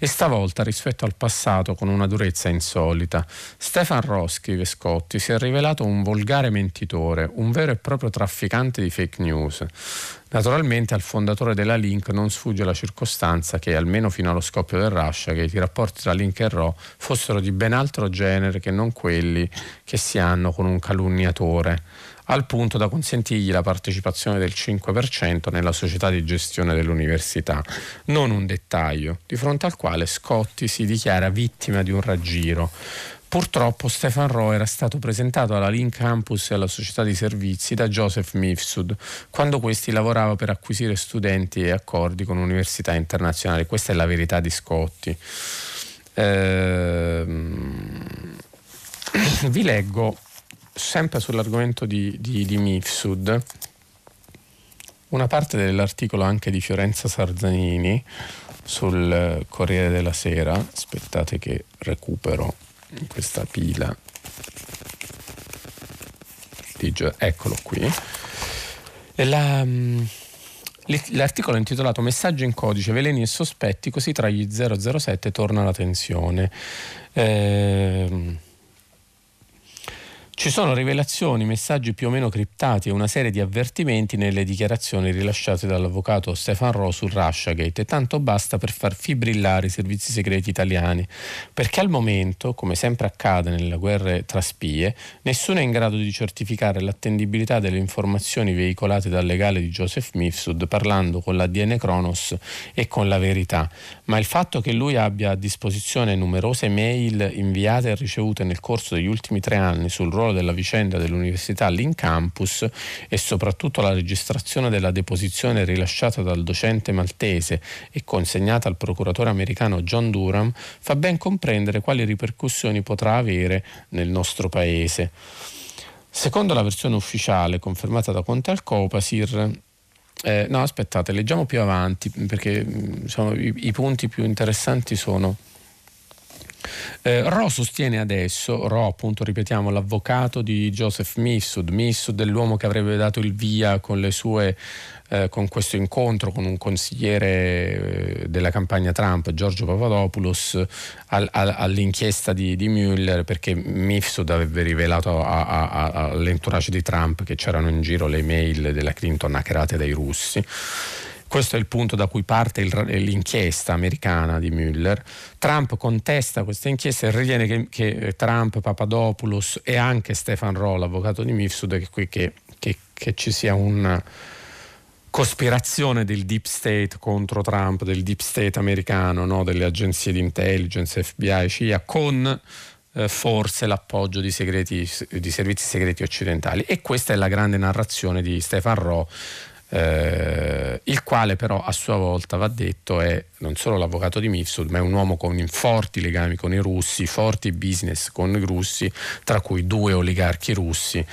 Speaker 2: E stavolta, rispetto al passato, con una durezza insolita. Stefan Ro, scrive Scotti, Andreotti si è rivelato un volgare mentitore, un vero e proprio trafficante di fake news. Naturalmente al fondatore della Link non sfugge la circostanza che, almeno fino allo scoppio del Russiagate, i rapporti tra Link e Ro fossero di ben altro genere che non quelli che si hanno con un calunniatore, al punto da consentirgli la partecipazione del 5% nella società di gestione dell'università. Non un dettaglio, di fronte al quale Scotti si dichiara vittima di un raggiro. Purtroppo Stefan Rowe era stato presentato alla Link Campus e alla società di servizi da Joseph Mifsud quando questi lavorava per acquisire studenti e accordi con università internazionali. Questa è la verità di Scotti. Ehm, vi leggo sempre sull'argomento di, di, di Mifsud una parte dell'articolo anche di Fiorenza Sarzanini sul Corriere della Sera. Aspettate che recupero in questa pila di eccolo qui la, mm, l'articolo è intitolato Messaggio in codice, veleni e sospetti, così tra gli 007 torna la tensione. Eh, ci sono rivelazioni, messaggi più o meno criptati e una serie di avvertimenti nelle dichiarazioni rilasciate dall'avvocato Stefan Ro su Russiagate. E tanto basta per far fibrillare i servizi segreti italiani, perché al momento, come sempre accade nelle guerre tra spie, nessuno è in grado di certificare l'attendibilità delle informazioni veicolate dal legale di Joseph Mifsud parlando con l'ADN Kronos e con la verità, ma il fatto che lui abbia a disposizione numerose mail inviate e ricevute nel corso degli ultimi tre anni sul ruolo della vicenda dell'università all'in campus e soprattutto la registrazione della deposizione rilasciata dal docente maltese e consegnata al procuratore americano John Durham fa ben comprendere quali ripercussioni potrà avere nel nostro paese. Secondo la versione ufficiale confermata da Conte al Copasir, eh, no aspettate, leggiamo più avanti perché insomma, i, i punti più interessanti sono eh, Ro sostiene adesso, Ro appunto ripetiamo l'avvocato di Joseph Missud, Missud è l'uomo che avrebbe dato il via con le sue eh, con questo incontro con un consigliere eh, della campagna Trump, Giorgio Papadopoulos, al, al, all'inchiesta di, Mueller perché Mifsud avrebbe rivelato all'entourage di Trump che c'erano in giro le mail della Clinton hackerate dai russi. Questo è il punto da cui parte il, l'inchiesta americana di Mueller. Trump contesta questa inchiesta e ritiene che, che Trump, Papadopoulos e anche Stefan Roll, avvocato di Mifsud, che, che, che, ci sia una cospirazione del deep state contro Trump, del deep state americano, no? delle agenzie di intelligence, FBI, CIA, con eh, forse l'appoggio di, segreti, di, servizi segreti occidentali. E questa è la grande narrazione di Stefan Rowe eh, il quale però a sua volta va detto è non solo l'avvocato di Mifsud ma è un uomo con forti legami con i russi, forti business con i russi, tra cui due oligarchi russi.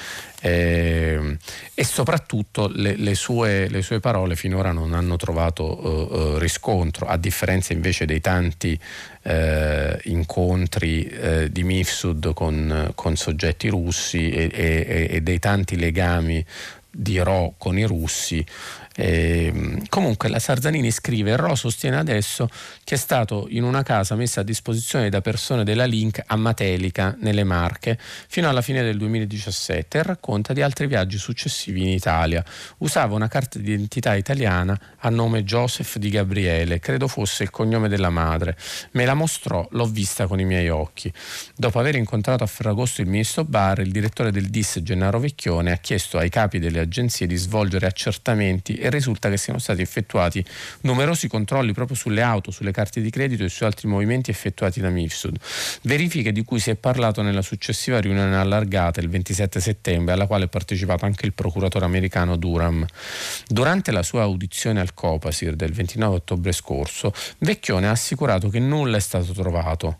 Speaker 2: Eh, e soprattutto le, le, sue, le, sue, parole finora non hanno trovato uh, riscontro, a differenza invece dei tanti uh, incontri uh, di Mifsud con, con, soggetti russi e, e, e dei tanti legami di Ro con i russi eh, comunque la Sarzanini scrive: Ro sostiene adesso che è stato in una casa messa a disposizione da persone della Link a Matelica, nelle Marche, fino alla fine del 2017 e racconta di altri viaggi successivi in Italia. Usava una carta d'identità italiana a nome Joseph di Gabriele, credo fosse il cognome della madre. Me la mostrò, l'ho vista con i miei occhi. Dopo aver incontrato a Ferragosto il ministro Barr, il direttore del DIS Gennaro Vecchione ha chiesto ai capi delle agenzie di svolgere accertamenti e risulta che siano stati effettuati numerosi controlli proprio sulle auto, sulle carte di credito e su altri movimenti effettuati da Mifsud. Verifiche di cui si è parlato nella successiva riunione allargata il 27 settembre, alla quale ha partecipato anche il procuratore americano Durham. Durante la sua audizione al Copasir del 29 ottobre scorso, Vecchione ha assicurato che nulla è stato trovato.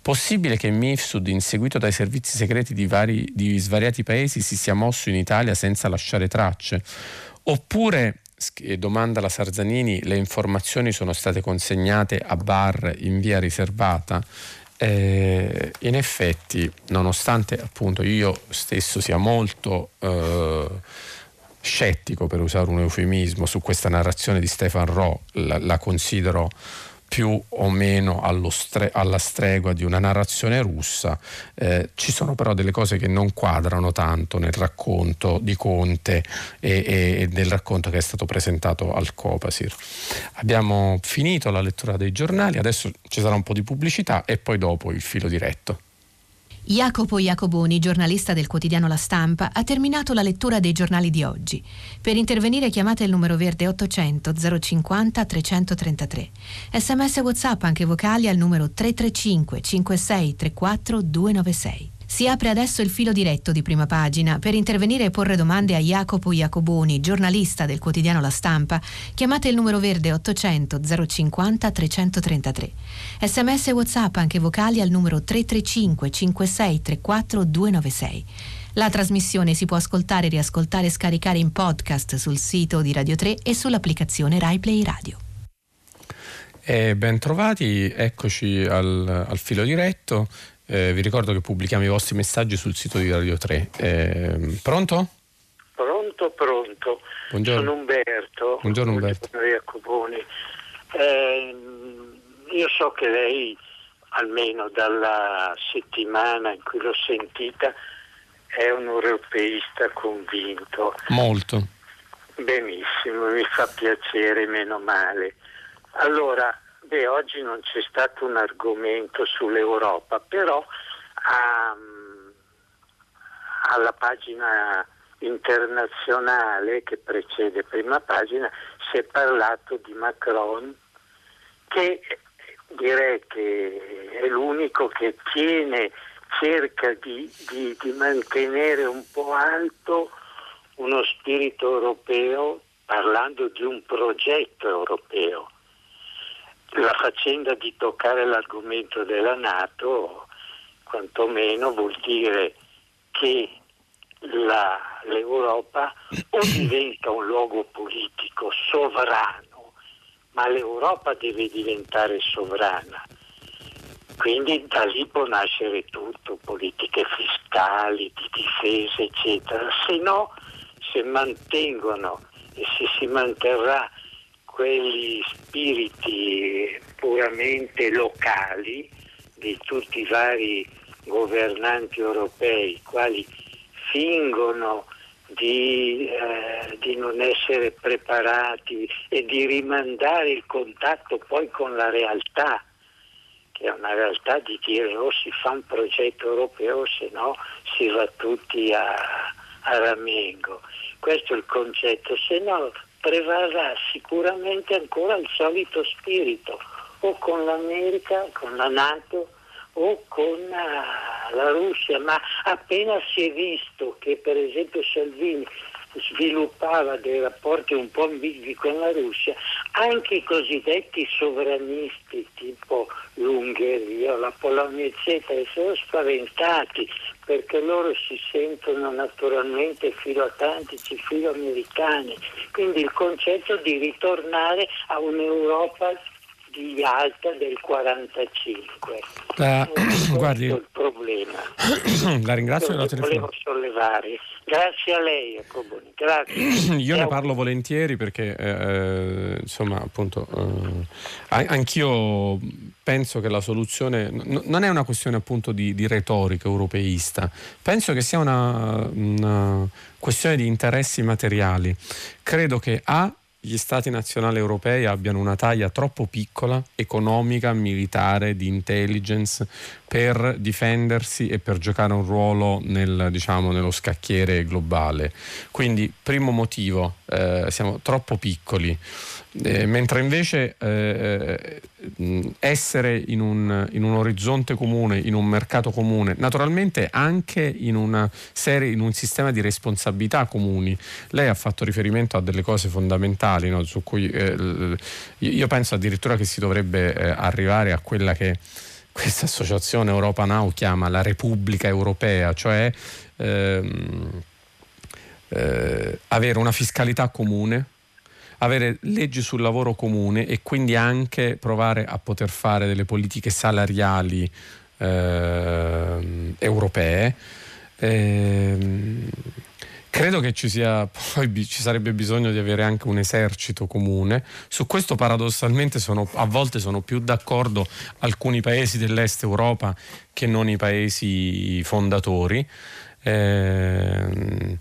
Speaker 2: Possibile che Mifsud, inseguito dai servizi segreti di, vari, di svariati paesi, si sia mosso in Italia senza lasciare tracce? Oppure domanda la Sarzanini, le informazioni sono state consegnate a bar in via riservata. Eh, in effetti, nonostante appunto io stesso sia molto eh, scettico, per usare un eufemismo, su questa narrazione di Stefan Ro, la, la considero più o meno stre- alla stregua di una narrazione russa. Eh, ci sono però delle cose che non quadrano tanto nel racconto di Conte e, e, e del racconto che è stato presentato al Copasir. Abbiamo finito la lettura dei giornali, adesso ci sarà un po' di pubblicità e poi dopo il filo diretto.
Speaker 1: Jacopo Iacoboni, giornalista del quotidiano La Stampa, ha terminato la lettura dei giornali di oggi. Per intervenire chiamate il numero verde 800 050 333. Sms WhatsApp anche vocali al numero 335 56 34 296. Si apre adesso il filo diretto di prima pagina. Per intervenire e porre domande a Jacopo Iacoboni, giornalista del quotidiano La Stampa, chiamate il numero verde 800 050 333. Sms e WhatsApp anche vocali al numero 335 56 34 296. La trasmissione si può ascoltare, riascoltare e scaricare in podcast sul sito di Radio 3 e sull'applicazione RaiPlay Radio.
Speaker 2: E ben trovati, eccoci al, al filo diretto. Eh, vi ricordo che pubblichiamo i vostri messaggi sul sito di Radio 3. Eh, pronto?
Speaker 3: Pronto, pronto.
Speaker 2: Buongiorno.
Speaker 3: Sono Umberto.
Speaker 2: Buongiorno Umberto.
Speaker 3: Jacoboni. Eh, io so che lei, almeno dalla settimana in cui l'ho sentita, è un europeista convinto.
Speaker 2: Molto.
Speaker 3: Benissimo, mi fa piacere, meno male. Allora, Beh, oggi non c'è stato un argomento sull'Europa, però um, alla pagina internazionale che precede prima pagina si è parlato di Macron che direi che è l'unico che tiene, cerca di, di, di mantenere un po' alto uno spirito europeo parlando di un progetto europeo la faccenda di toccare l'argomento della Nato quantomeno vuol dire che la, l'Europa o diventa un luogo politico sovrano, ma l'Europa deve diventare sovrana. Quindi da lì può nascere tutto, politiche fiscali, di difesa, eccetera. Se no, se mantengono e se si manterrà quegli spiriti puramente locali di tutti i vari governanti europei, quali fingono di, eh, di, non essere preparati e di rimandare il contatto poi con la realtà, che è una realtà di dire o si fa un progetto europeo se no si va tutti a, a ramengo. Questo è il concetto, se no prevarrà sicuramente ancora il solito spirito, o con l'America, con la Nato o con uh, la Russia, ma appena si è visto che per esempio Salvini sviluppava dei rapporti un po' ambigui con la Russia, anche i cosiddetti sovranisti tipo l'Ungheria, la Polonia eccetera sono spaventati perché loro si sentono naturalmente filoatlantici, filoamericani, quindi il concetto di ritornare a un'Europa di alta del 45.
Speaker 2: La, guardi,
Speaker 3: il problema.
Speaker 2: la ringrazio della
Speaker 3: telefonata. Volevo sollevare. Grazie a lei, Jacoboni. Grazie.
Speaker 2: Io ne parlo volentieri perché, eh, insomma, appunto, eh, anch'io penso che la soluzione n- non è una questione appunto di, di, retorica europeista, penso che sia una, una questione di interessi materiali. Credo che A gli stati nazionali europei abbiano una taglia troppo piccola, economica, militare, di intelligence, per difendersi e per giocare un ruolo nel, diciamo, nello scacchiere globale. Quindi, primo motivo, eh, siamo troppo piccoli. Eh, mentre invece eh, eh, essere in un, in un, orizzonte comune, in un mercato comune, naturalmente anche in, serie, in, un sistema di responsabilità comuni. Lei ha fatto riferimento a delle cose fondamentali no, su cui eh, io penso addirittura che si dovrebbe arrivare a quella che questa associazione Europa Now chiama la Repubblica Europea, cioè ehm, eh, avere una fiscalità comune avere leggi sul lavoro comune e quindi anche provare a poter fare delle politiche salariali eh, europee. Eh, Credo che ci, sia, poi ci sarebbe bisogno di avere anche un esercito comune. Su questo paradossalmente sono, a volte sono più d'accordo alcuni paesi dell'est Europa che non i paesi fondatori. Eh,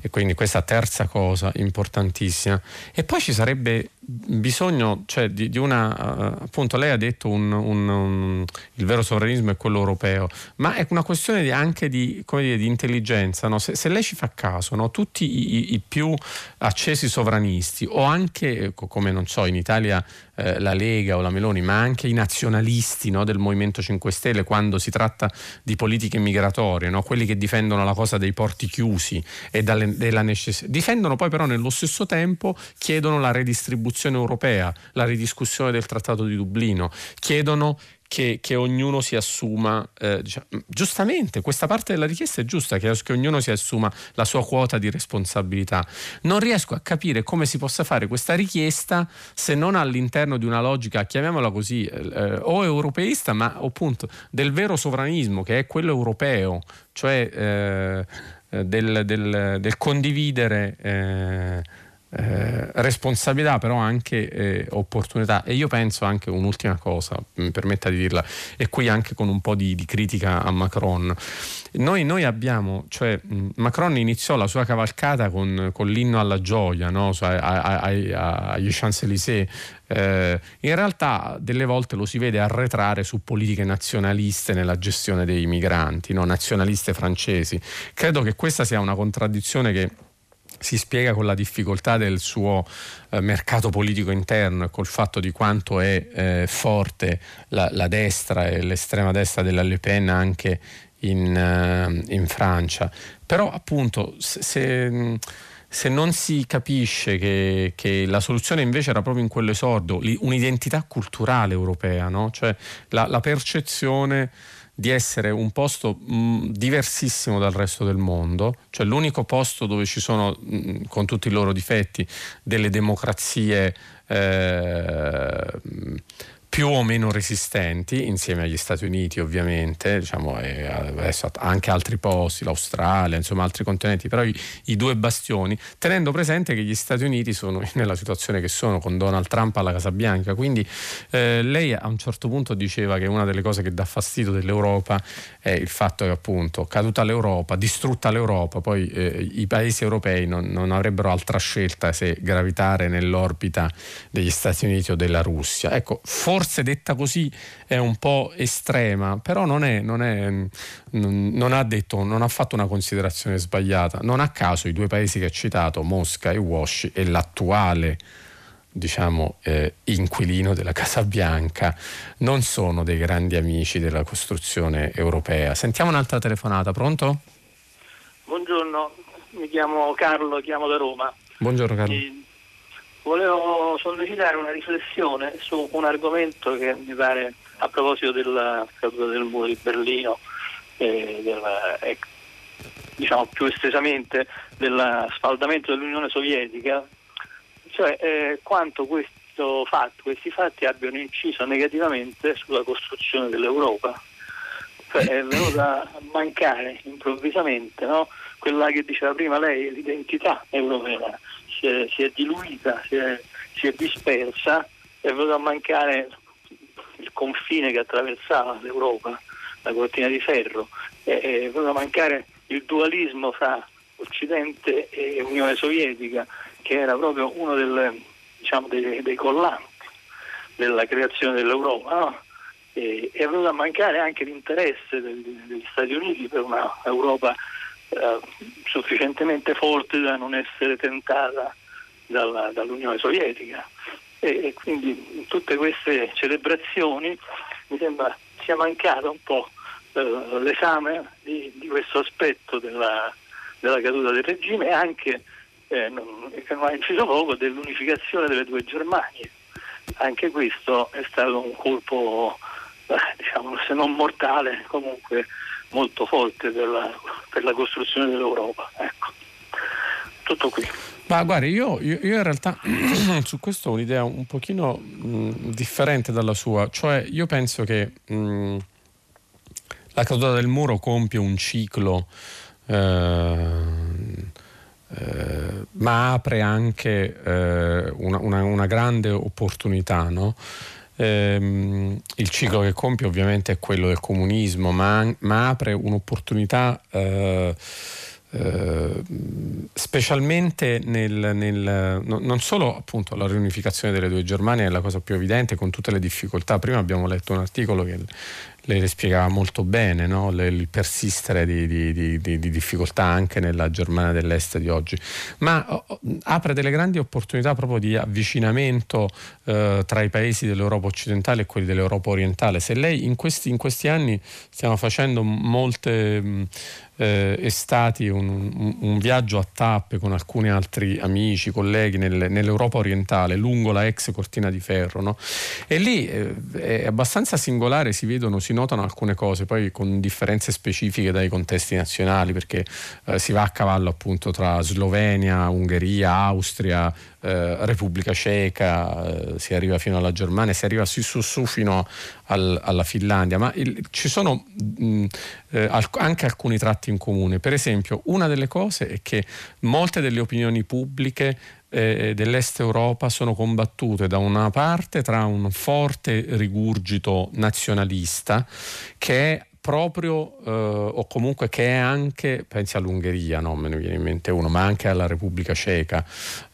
Speaker 2: e quindi questa terza cosa importantissima. E poi ci sarebbe bisogno cioè, di, di, una, uh, appunto lei ha detto un, un, un, il vero sovranismo è quello europeo, ma è una questione di, anche di, dire, di intelligenza. No? Se, se, lei ci fa caso, no? tutti i, i, più accesi sovranisti o anche, come non so, in Italia eh, la Lega o la Meloni, ma anche i nazionalisti no? del Movimento 5 Stelle quando si tratta di politiche migratorie, quelli che difendono la cosa dei porti chiusi e dalle, della necessità, difendono poi però nello stesso tempo, chiedono la redistribuzione Costituzione europea, la ridiscussione del Trattato di Dublino, chiedono che, che, ognuno si assuma, eh, diciamo, giustamente, questa parte della richiesta è giusta, che, che, ognuno si assuma la sua quota di responsabilità. Non riesco a capire come si possa fare questa richiesta se non all'interno di una logica, chiamiamola così, eh, o europeista, ma appunto del vero sovranismo, che è quello europeo, cioè eh, del, del, del, condividere eh, responsabilità però anche eh, opportunità e io penso anche un'ultima cosa mi permetta di dirla e qui anche con un po' di, di critica a Macron noi, noi, abbiamo cioè Macron iniziò la sua cavalcata con, con l'inno alla gioia no? agli Champs-Élysées eh, in realtà delle volte lo si vede arretrare su politiche nazionaliste nella gestione dei migranti no? nazionaliste francesi credo che questa sia una contraddizione che si spiega con la difficoltà del suo eh, mercato politico interno e col fatto di quanto è eh, forte la, la, destra e l'estrema destra della Le Pen anche in, uh, in Francia. Però appunto se, se non si capisce che, che, la soluzione invece era proprio in quell'esordio, un'identità culturale europea, no? cioè la, la percezione di essere un posto mh, diversissimo dal resto del mondo, cioè l'unico posto dove ci sono, mh, con tutti i loro difetti, delle democrazie eh, più o meno resistenti, insieme agli Stati Uniti ovviamente, diciamo, e adesso anche altri posti, l'Australia, insomma altri continenti, però i, i, due bastioni, tenendo presente che gli Stati Uniti sono nella situazione che sono con Donald Trump alla Casa Bianca, quindi eh, lei a un certo punto diceva che una delle cose che dà fastidio dell'Europa è il fatto che appunto caduta l'Europa, distrutta l'Europa, poi eh, i paesi europei non, non avrebbero altra scelta se gravitare nell'orbita degli Stati Uniti o della Russia. Ecco, forse forse detta così è un po' estrema, però non, è, non, è, non, ha detto, non ha fatto una considerazione sbagliata. Non a caso i due paesi che ha citato, Mosca e Wash, e l'attuale diciamo, eh, inquilino della Casa Bianca, non sono dei grandi amici della costruzione europea. Sentiamo un'altra telefonata, pronto?
Speaker 4: Buongiorno, mi chiamo Carlo, chiamo da Roma.
Speaker 2: Buongiorno Carlo. E
Speaker 4: Volevo sollecitare una riflessione su un argomento che mi pare a proposito della caduta del muro di Berlino e della, eh, diciamo più estesamente dello sfaldamento dell'Unione Sovietica, cioè eh, quanto fatto, questi fatti abbiano inciso negativamente sulla costruzione dell'Europa. Cioè, è venuta a mancare improvvisamente no? quella che diceva prima lei, l'identità europea si è, si è diluita, si è, si è, dispersa, è venuto a mancare il confine che attraversava l'Europa, la cortina di ferro, è, venuto a mancare il dualismo fra Occidente e Unione Sovietica, che era proprio uno del, diciamo, dei, dei, collanti della creazione dell'Europa. No? E, è venuto a mancare anche l'interesse degli, degli Stati Uniti per una Europa eh, sufficientemente forte da non essere tentata dalla, dall'Unione Sovietica. E, e, quindi in tutte queste celebrazioni mi sembra sia mancato un po' eh, l'esame di, di, questo aspetto della, della, caduta del regime e anche, eh, non, che non ha inciso poco, dell'unificazione delle due Germanie. Anche questo è stato un colpo, eh, diciamo, se non mortale, comunque molto forte per la, per la costruzione dell'Europa. Ecco. Tutto qui.
Speaker 2: Ma guardi, io, io, io, in realtà su questo ho un'idea un pochino mh, differente dalla sua, cioè io penso che mh, la caduta del muro compie un ciclo eh, eh, ma apre anche eh, una, una, una, grande opportunità. No? Ehm, il ciclo che compie ovviamente è quello del comunismo, ma, ma apre un'opportunità eh, eh, specialmente nel, nel, no, non solo appunto la riunificazione delle due Germanie è la cosa più evidente con tutte le difficoltà. Prima abbiamo letto un articolo che lei le spiegava molto bene no? le, il persistere di, di, di, di, difficoltà anche nella Germania dell'Est di oggi, ma oh, apre delle grandi opportunità proprio di avvicinamento eh, tra i paesi dell'Europa occidentale e quelli dell'Europa orientale. Se lei in questi, in questi anni stiamo facendo molte... Eh, estati un, un, un, viaggio a tappe con alcuni altri amici, colleghi nel, nell'Europa orientale, lungo la ex cortina di ferro. No? E lì eh, è abbastanza singolare, si vedono, si notano alcune cose, poi con differenze specifiche dai contesti nazionali, perché eh, si va a cavallo appunto tra Slovenia, Ungheria, Austria, eh, Repubblica Ceca, eh, si arriva fino alla Germania, si arriva su, su, su fino al, alla Finlandia, ma il, ci sono mh, eh, al, anche alcuni tratti in comune. Per esempio, una delle cose è che molte delle opinioni pubbliche eh, dell'Est Europa sono combattute da una parte tra un forte rigurgito nazionalista che è proprio, eh, o comunque che è anche, pensi all'Ungheria, no? me ne viene in mente uno, ma anche alla Repubblica Ceca,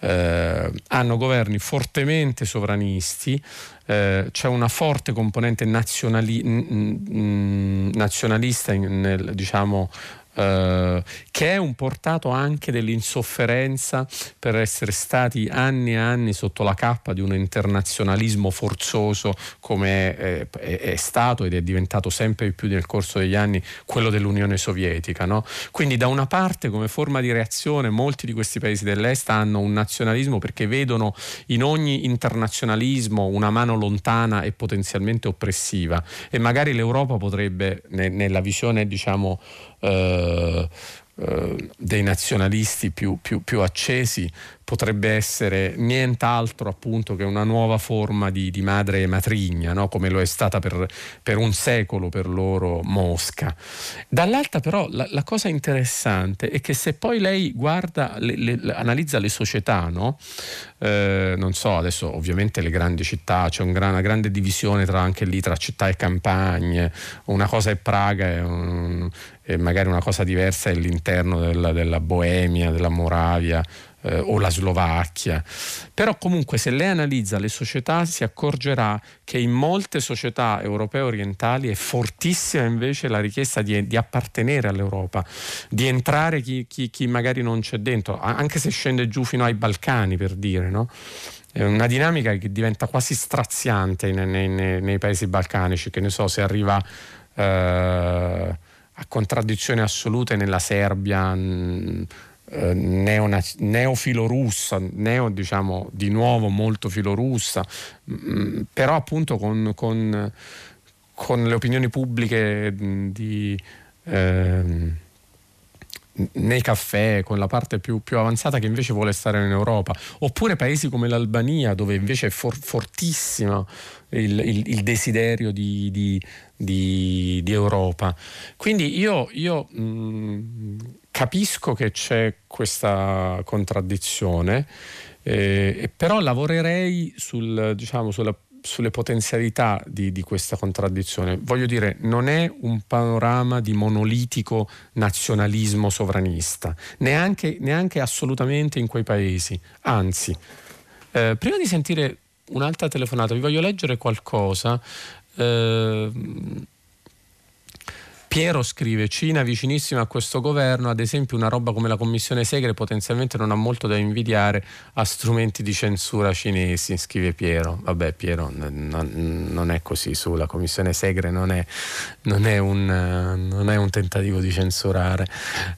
Speaker 2: eh, hanno governi fortemente sovranisti, eh, c'è una forte componente nazionali- n- n- nazionalista in, nel, diciamo, eh, che è un portato anche dell'insofferenza per essere stati anni e anni sotto la cappa di un internazionalismo forzoso come è, è, è stato ed è diventato sempre più nel corso degli anni quello dell'Unione Sovietica. No? Quindi da una parte come forma di reazione molti di questi paesi dell'Est hanno un nazionalismo perché vedono in ogni internazionalismo una mano lontana e potenzialmente oppressiva e magari l'Europa potrebbe ne, nella visione diciamo eh, eh, dei nazionalisti più, più, più accesi potrebbe essere nient'altro appunto che una nuova forma di, di madre matrigna, no? come lo è stata per, per, un secolo per loro Mosca. Dall'altra però la, la, cosa interessante è che se poi lei guarda, le, le, analizza le società, no? eh, non so, adesso ovviamente le grandi città, c'è un gran, una grande divisione tra, anche lì tra città e campagne, una cosa è Praga e, un, e magari una cosa diversa è l'interno della, della Boemia, della Moravia eh, o la Slovacchia. Però comunque se lei analizza le società si accorgerà che in molte società europee orientali è fortissima invece la richiesta di, di appartenere all'Europa, di entrare chi, chi, chi, magari non c'è dentro, anche se scende giù fino ai Balcani per dire. No? Una dinamica che diventa quasi straziante nei, nei, nei paesi balcanici, che ne so, se arriva... Eh, a contraddizioni assolute nella Serbia, eh, neona, neofilorussa, neo diciamo di nuovo molto filorussa, mh, mm, però appunto con, con, con, le opinioni pubbliche di... Eh, nei caffè, con la parte più, più, avanzata che invece vuole stare in Europa, oppure paesi come l'Albania dove invece è for, fortissimo il, il, il desiderio di, di, di, di, Europa. Quindi io, io mh, mm, capisco che c'è questa contraddizione, eh, però lavorerei sul, diciamo, sulla, sulle potenzialità di, di, questa contraddizione. Voglio dire, non è un panorama di monolitico nazionalismo sovranista, neanche, neanche assolutamente in quei paesi. Anzi, eh, prima di sentire un'altra telefonata, vi voglio leggere qualcosa. Eh, Piero scrive Cina vicinissima a questo governo, ad esempio una roba come la commissione Segre potenzialmente non ha molto da invidiare a strumenti di censura cinesi, scrive Piero. Vabbè Piero n- non è così su, la commissione Segre non è, non è, un, non è un, tentativo di censurare.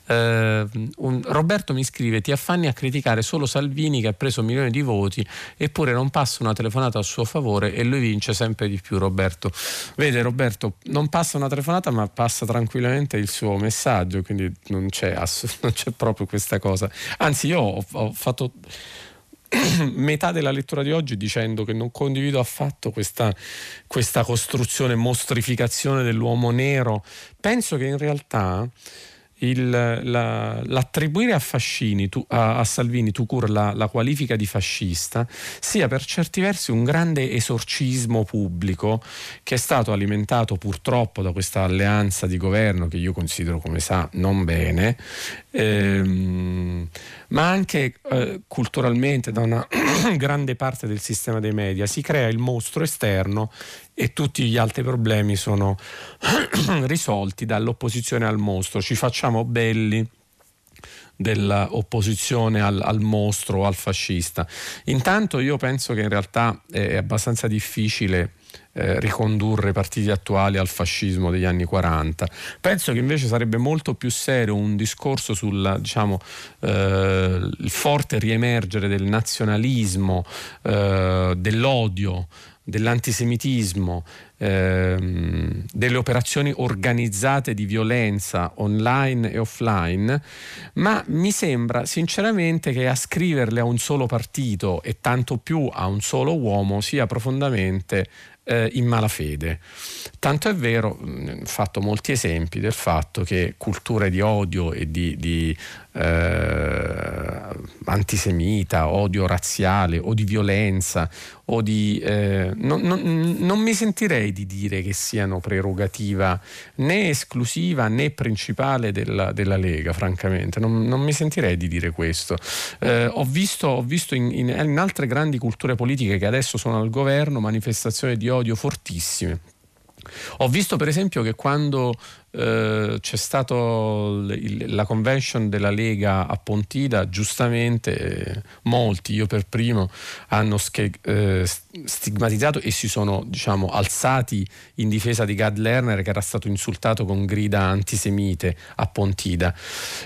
Speaker 2: Uh, un, Roberto mi scrive ti affanni a criticare solo Salvini che ha preso milioni di voti eppure non passa una telefonata a suo favore e lui vince sempre di più Roberto. Vede Roberto, non passa una telefonata ma passa tranquillamente il suo messaggio, quindi non c'è, ass- non c'è proprio questa cosa. Anzi, io ho, ho fatto metà della lettura di oggi dicendo che non condivido affatto questa, questa, costruzione, mostrificazione dell'uomo nero. Penso che in realtà il, la, l'attribuire a, Fascini, tu, a, a Salvini Tucur la, la, qualifica di fascista sia per certi versi un grande esorcismo pubblico che è stato alimentato purtroppo da questa alleanza di governo che io considero come sa non bene ehm, ma anche eh, culturalmente da una grande parte del sistema dei media si crea il mostro esterno e tutti gli altri problemi sono risolti dall'opposizione al mostro. Ci facciamo belli dell'opposizione al, al mostro o al fascista. Intanto io penso che in realtà è abbastanza difficile eh, ricondurre i partiti attuali al fascismo degli anni 40. Penso che invece sarebbe molto più serio un discorso sul diciamo, eh, forte riemergere del nazionalismo, eh, dell'odio dell'antisemitismo, ehm, delle operazioni organizzate di violenza online e offline, ma mi sembra sinceramente che a scriverle a un solo partito e tanto più a un solo uomo sia profondamente eh, in malafede. Tanto è vero, ho fatto molti esempi del fatto che culture di odio e di, di eh, antisemita, odio razziale o di violenza o di... Eh, non, non, non, mi sentirei di dire che siano prerogativa né esclusiva né principale della, della Lega, francamente. Non, non, mi sentirei di dire questo. Eh, ho visto, ho visto in, in, in altre grandi culture politiche che adesso sono al governo manifestazioni di odio fortissime. Ho visto per esempio che quando eh, c'è stata la convention della Lega a Pontida, giustamente eh, molti, io per primo, hanno sch- eh, stigmatizzato e si sono diciamo, alzati in difesa di Gad Lerner che era stato insultato con grida antisemite a Pontida.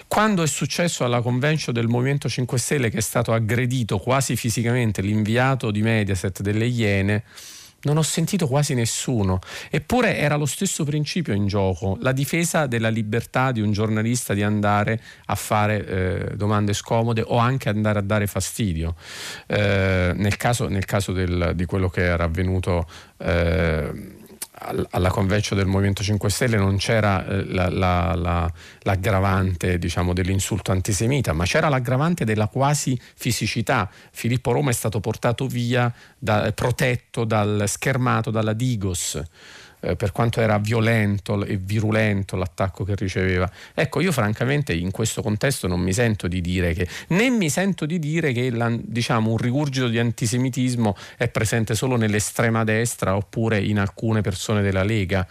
Speaker 2: Quando è successo alla convention del Movimento 5 Stelle che è stato aggredito quasi fisicamente l'inviato di Mediaset delle Iene, non ho sentito quasi nessuno. Eppure era lo stesso principio in gioco, la difesa della libertà di un giornalista di andare a fare eh, domande scomode o anche andare a dare fastidio. Eh, nel caso, nel caso del, di quello che era avvenuto eh, alla convention del Movimento 5 Stelle non c'era eh, la, la, la, l'aggravante diciamo, dell'insulto antisemita, ma c'era l'aggravante della quasi fisicità. Filippo Roma è stato portato via, da, protetto, dal, schermato dalla Digos eh, per quanto era violento e virulento l'attacco che riceveva. Ecco, io francamente in questo contesto non mi sento di dire che, né mi sento di dire che la, diciamo, un rigurgito di antisemitismo è presente solo nell'estrema destra oppure in alcune persone della Lega.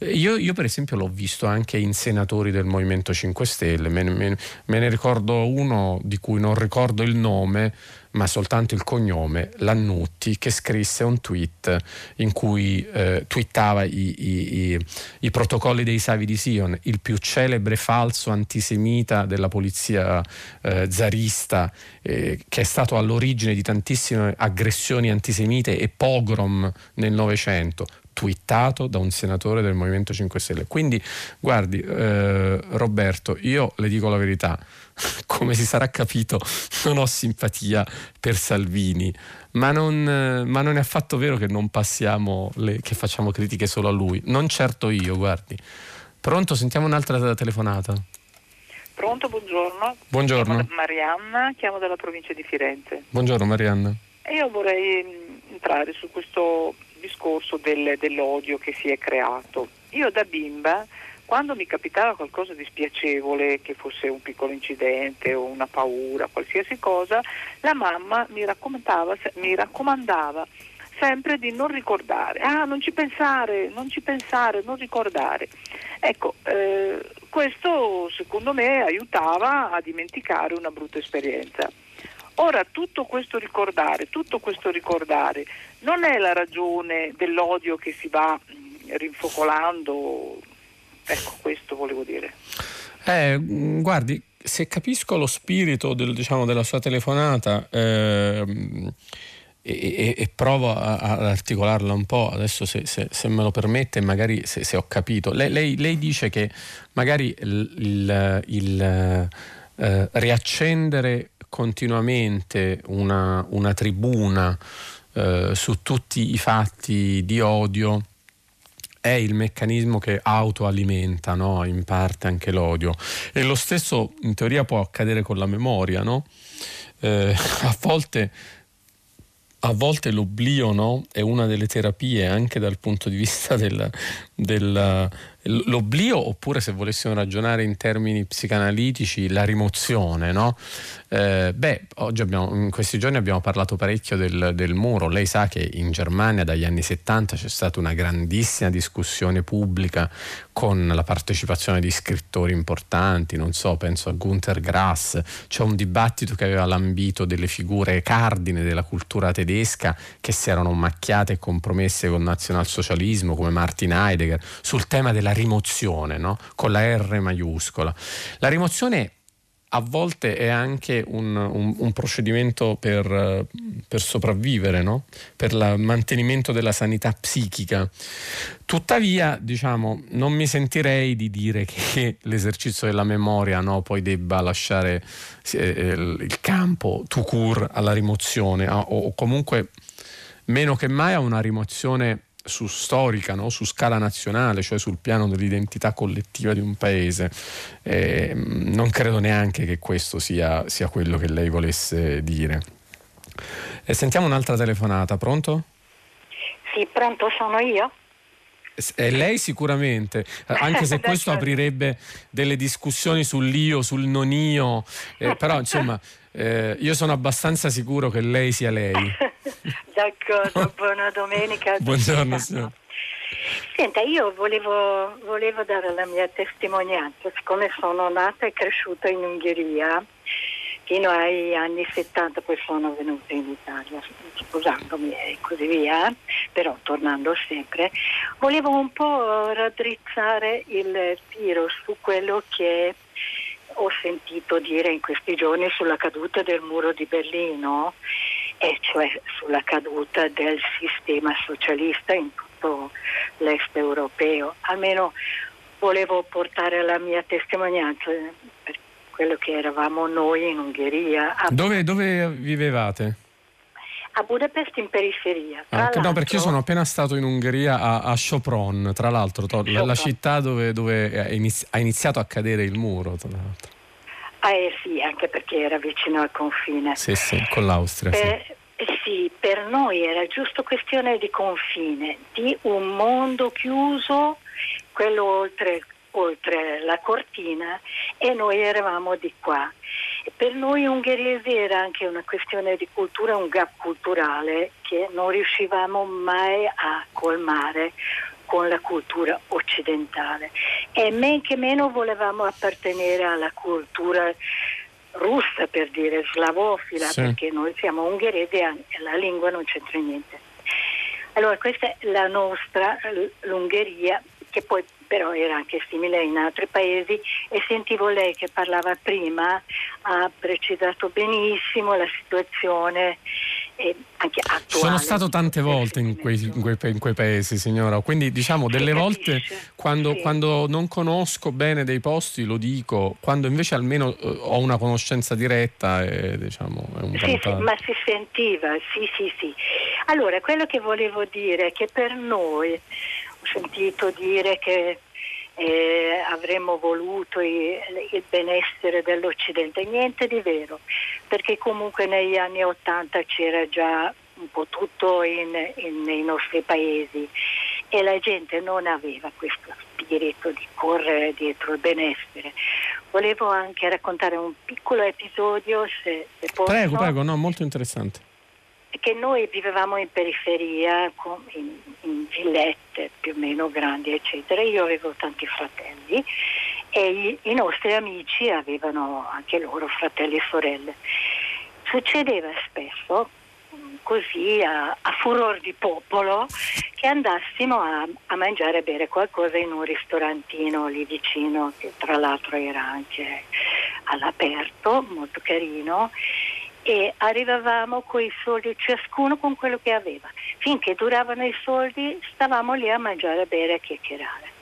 Speaker 2: Io, io, per esempio l'ho visto anche in senatori del Movimento 5 Stelle, me, me, me ne ricordo uno di cui non ricordo il nome, ma soltanto il cognome, Lannutti, che scrisse un tweet in cui eh, twittava i, i, i, i, protocolli dei Savi di Sion, il più celebre falso antisemita della polizia eh, zarista, eh, che è stato all'origine di tantissime aggressioni antisemite e pogrom nel Novecento twittato da un senatore del Movimento 5 Stelle. Quindi, guardi, eh, Roberto, io le dico la verità, come si sarà capito, non ho simpatia per Salvini, ma non, ma non è affatto vero che non passiamo, le, che facciamo critiche solo a lui. Non certo io, guardi. Pronto, sentiamo un'altra telefonata.
Speaker 5: Pronto, buongiorno.
Speaker 2: Buongiorno.
Speaker 5: Chiamo Marianna, chiamo dalla provincia di Firenze.
Speaker 2: Buongiorno Marianna.
Speaker 5: io vorrei mm, entrare su questo discorso del, dell'odio che si è creato. Io da bimba, quando mi capitava qualcosa di spiacevole, che fosse un piccolo incidente o una paura, qualsiasi cosa, la mamma mi raccomandava, mi raccomandava sempre di non ricordare, ah non ci pensare, non ci pensare, non ricordare. Ecco, eh, questo secondo me aiutava a dimenticare una brutta esperienza. Ora tutto questo ricordare, tutto questo ricordare non è la ragione dell'odio che si va rinfocolando, ecco questo volevo dire.
Speaker 2: Eh, guardi, se capisco lo spirito del, diciamo, della sua telefonata eh, e, e, provo ad articolarla un po', adesso se, se, se me lo permette, magari se, se ho capito, lei, lei, lei, dice che magari il, il, il eh, riaccendere continuamente una, una tribuna eh, su tutti i fatti di odio è il meccanismo che autoalimenta no? in parte anche l'odio. E lo stesso in teoria può accadere con la memoria, no? eh, a volte a volte l'oblio no, è una delle terapie anche dal punto di vista del, del, l'oblio oppure se volessimo ragionare in termini psicanalitici la rimozione no? eh, beh abbiamo, in questi giorni abbiamo parlato parecchio del, del, muro lei sa che in Germania dagli anni 70 c'è stata una grandissima discussione pubblica con la partecipazione di scrittori importanti non so penso a Gunther Grass c'è un dibattito che aveva lambito delle figure cardine della cultura tedesca che si erano macchiate e compromesse col nazionalsocialismo come Martin Heidegger sul tema della rimozione, no? con la R maiuscola. La rimozione a volte è anche un, un, un procedimento per, per sopravvivere, no? per il mantenimento della sanità psichica. Tuttavia, diciamo, non mi sentirei di dire che l'esercizio della memoria no, poi debba lasciare eh, il campo tout court alla rimozione o, o comunque meno che mai a una rimozione su storica, no? su scala nazionale, cioè sul piano dell'identità collettiva di un paese. Eh, non credo neanche che questo sia, sia quello che lei volesse dire. E sentiamo un'altra telefonata, pronto?
Speaker 6: Sì, pronto, sono io.
Speaker 2: È lei sicuramente, anche se questo aprirebbe delle discussioni sull'io, sul non io, eh, però insomma eh, io sono abbastanza sicuro che lei sia lei.
Speaker 6: D'accordo, buona domenica.
Speaker 2: Buongiorno signora.
Speaker 6: Senta, io volevo, volevo, dare la mia testimonianza, siccome sono nata e cresciuta in Ungheria fino ai anni 70, poi sono venuta in Italia sposandomi e così via, però tornando sempre, volevo un po' raddrizzare il tiro su quello che ho sentito dire in questi giorni sulla caduta del muro di Berlino, e cioè sulla caduta del sistema socialista in tutto l'est europeo. Almeno volevo portare la mia testimonianza per quello che eravamo noi in Ungheria.
Speaker 2: Dove, dove vivevate?
Speaker 6: a Budapest in periferia.
Speaker 2: Ah, no, perché io sono appena stato in Ungheria a, a Sopron, tra l'altro, to, la, la, città dove, dove ha iniziato a cadere il muro. Tra l'altro.
Speaker 6: Ah, eh sì, anche perché era vicino al confine.
Speaker 2: Sì, sì, con l'Austria.
Speaker 6: Per, sì. Sì, per noi era giusto questione di confine, di un mondo chiuso, quello oltre oltre la cortina e noi eravamo di qua. Per noi ungheresi era anche una questione di cultura, un gap culturale che non riuscivamo mai a colmare con la cultura occidentale e men che meno volevamo appartenere alla cultura russa per dire slavofila sì. perché noi siamo ungheresi e la lingua non c'entra niente. Allora questa è la nostra, l'Ungheria, che poi però era anche simile in altri paesi e sentivo lei che parlava prima, ha precisato benissimo la situazione anche attuale.
Speaker 2: Sono stato tante volte in quei, in, quei, in quei, paesi, signora, quindi diciamo delle volte quando, sì. quando, non conosco bene dei posti lo dico, quando invece almeno eh, ho una conoscenza diretta è, diciamo, è un
Speaker 6: sì, sì, ma si sentiva, sì, sì, sì. Allora, quello che volevo dire è che per noi ho sentito dire che eh, avremmo voluto il, il, benessere dell'Occidente, niente di vero, perché comunque negli anni Ottanta c'era già un po' tutto in, in, nei nostri paesi e la gente non aveva questo spirito di correre dietro il benessere. Volevo anche raccontare un piccolo episodio, se, se posso.
Speaker 2: Prego, prego, no, molto interessante
Speaker 6: che noi vivevamo in periferia, in, in, villette più o meno grandi, eccetera. Io avevo tanti fratelli e i, i nostri amici avevano anche loro fratelli e sorelle. Succedeva spesso così a, a furor di popolo che andassimo a, a, mangiare e bere qualcosa in un ristorantino lì vicino che tra l'altro era anche all'aperto, molto carino e arrivavamo con i soldi, ciascuno con quello che aveva. Finché duravano i soldi stavamo lì a mangiare, a bere, a chiacchierare.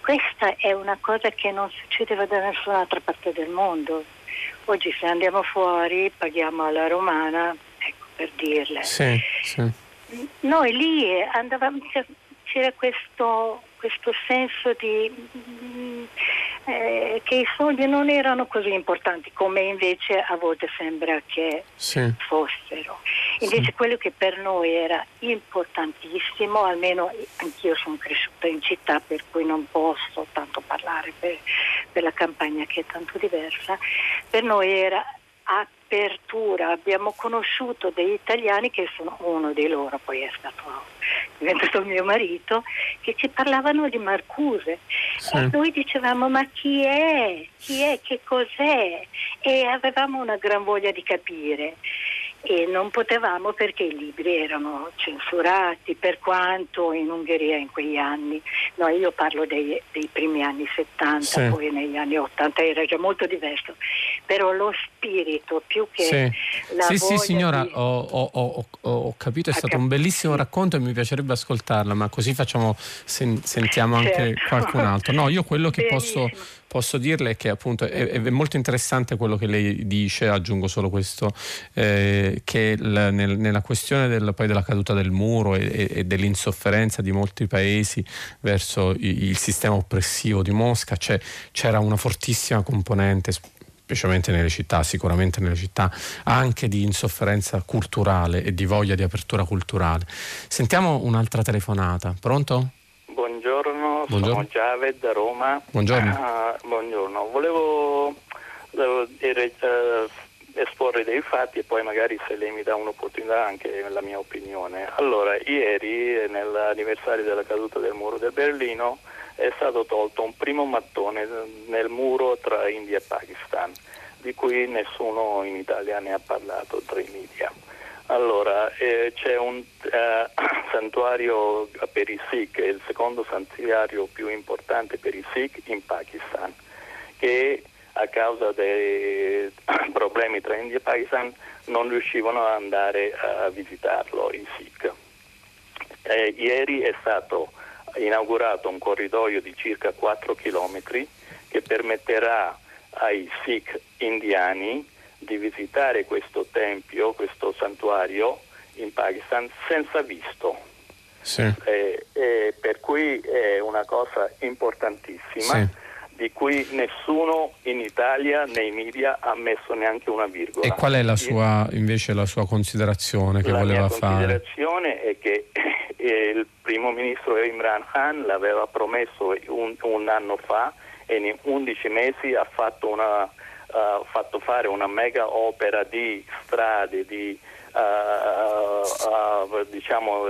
Speaker 6: Questa è una cosa che non succedeva da nessun'altra parte del mondo. Oggi se andiamo fuori paghiamo alla romana, ecco per dirle.
Speaker 2: Sì, sì.
Speaker 6: Noi lì andavamo, c'era questo, questo senso di, mm, eh, che i soldi non erano così importanti come invece a volte sembra che sì. fossero. Invece sì. quello che per noi era importantissimo, almeno anch'io sono cresciuta in città per cui non posso tanto parlare per, per la campagna che è tanto diversa, per noi era apertura, abbiamo conosciuto degli italiani che sono uno di loro, poi è stato diventato mio marito, che ci parlavano di Marcuse sì. e noi dicevamo ma chi è? Chi è? Che cos'è? E avevamo una gran voglia di capire e non potevamo perché i libri erano censurati per quanto in Ungheria in quegli anni, no, io parlo dei, dei primi anni 70, sì. poi negli anni 80 era già molto diverso, però lo spirito più che
Speaker 2: sì. la
Speaker 6: sì,
Speaker 2: sì signora, di... ho, ho, ho, ho, capito, è stato un bellissimo racconto e mi piacerebbe ascoltarla, ma così facciamo, sen- sentiamo anche certo. qualcun altro. No, io quello che posso posso dirle che appunto è, è, molto interessante quello che lei dice, aggiungo solo questo, eh, che l, nel, nella questione del, poi della caduta del muro e, e, dell'insofferenza di molti paesi verso il, il sistema oppressivo di Mosca c'era una fortissima componente specialmente nelle città, sicuramente nelle città, anche di insofferenza culturale e di voglia di apertura culturale. Sentiamo un'altra telefonata. Pronto?
Speaker 7: Buongiorno, buongiorno. sono Javed da Roma.
Speaker 2: Buongiorno.
Speaker 7: Uh, buongiorno. Volevo dire, uh, esporre dei fatti e poi magari se lei mi dà un'opportunità anche la mia opinione. Allora, ieri nell'anniversario della caduta del muro del Berlino è stato tolto un primo mattone nel muro tra India e Pakistan, di cui nessuno in Italia ne ha parlato tra i media. Allora, eh, c'è un eh, santuario per i Sikh, il secondo santuario più importante per i Sikh in Pakistan, che a causa dei problemi tra India e Pakistan non riuscivano ad andare a visitarlo i Sikh. Eh, ieri è stato inaugurato un corridoio di circa 4 km che permetterà ai Sikh indiani di visitare questo tempio, questo santuario in Pakistan senza visto. Sì. Eh, eh, per cui è una cosa importantissima sì. di cui nessuno in Italia nei media ha messo neanche una virgola.
Speaker 2: E qual è la sua, invece la sua considerazione che
Speaker 7: la
Speaker 2: voleva fare?
Speaker 7: La considerazione è che eh, il primo ministro Imran Khan l'aveva promesso un, un anno fa e in 11 mesi ha fatto una uh, fatto fare una mega opera di strade, di, uh, uh, diciamo,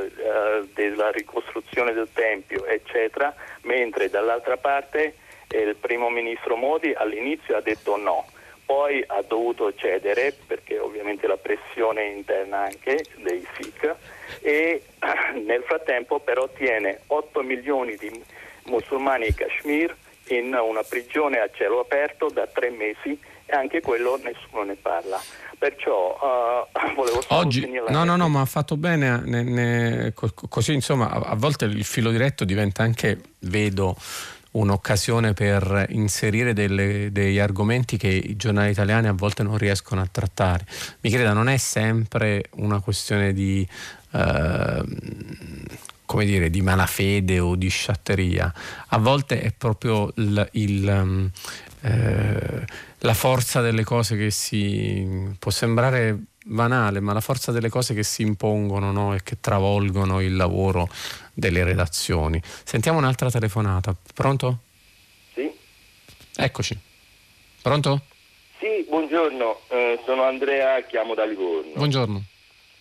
Speaker 7: della ricostruzione del Tempio, eccetera, mentre dall'altra parte il primo ministro Modi all'inizio ha detto no. Poi ha dovuto cedere perché ovviamente la pressione interna anche dei Sikh e nel frattempo però tiene 8 milioni di musulmani in Kashmir in una prigione a cielo aperto da tre mesi e anche quello nessuno ne parla. Perciò uh, volevo solo
Speaker 2: Oggi, no, no, no, ma ha fatto bene, ne, ne, così insomma a, a volte il filo diretto diventa anche, vedo, un'occasione per inserire delle, degli argomenti che i giornali italiani a volte non riescono a trattare. Mi creda, non è sempre una questione di, eh, come dire, di malafede o di sciatteria, a volte è proprio il, il, eh, la forza delle cose che si può sembrare banale, ma la forza delle cose che si impongono no? e che travolgono il lavoro delle redazioni. Sentiamo un'altra telefonata. Pronto?
Speaker 8: Sì.
Speaker 2: Eccoci. Pronto?
Speaker 8: Sì, buongiorno, eh, sono Andrea, chiamo da Livorno.
Speaker 2: Buongiorno.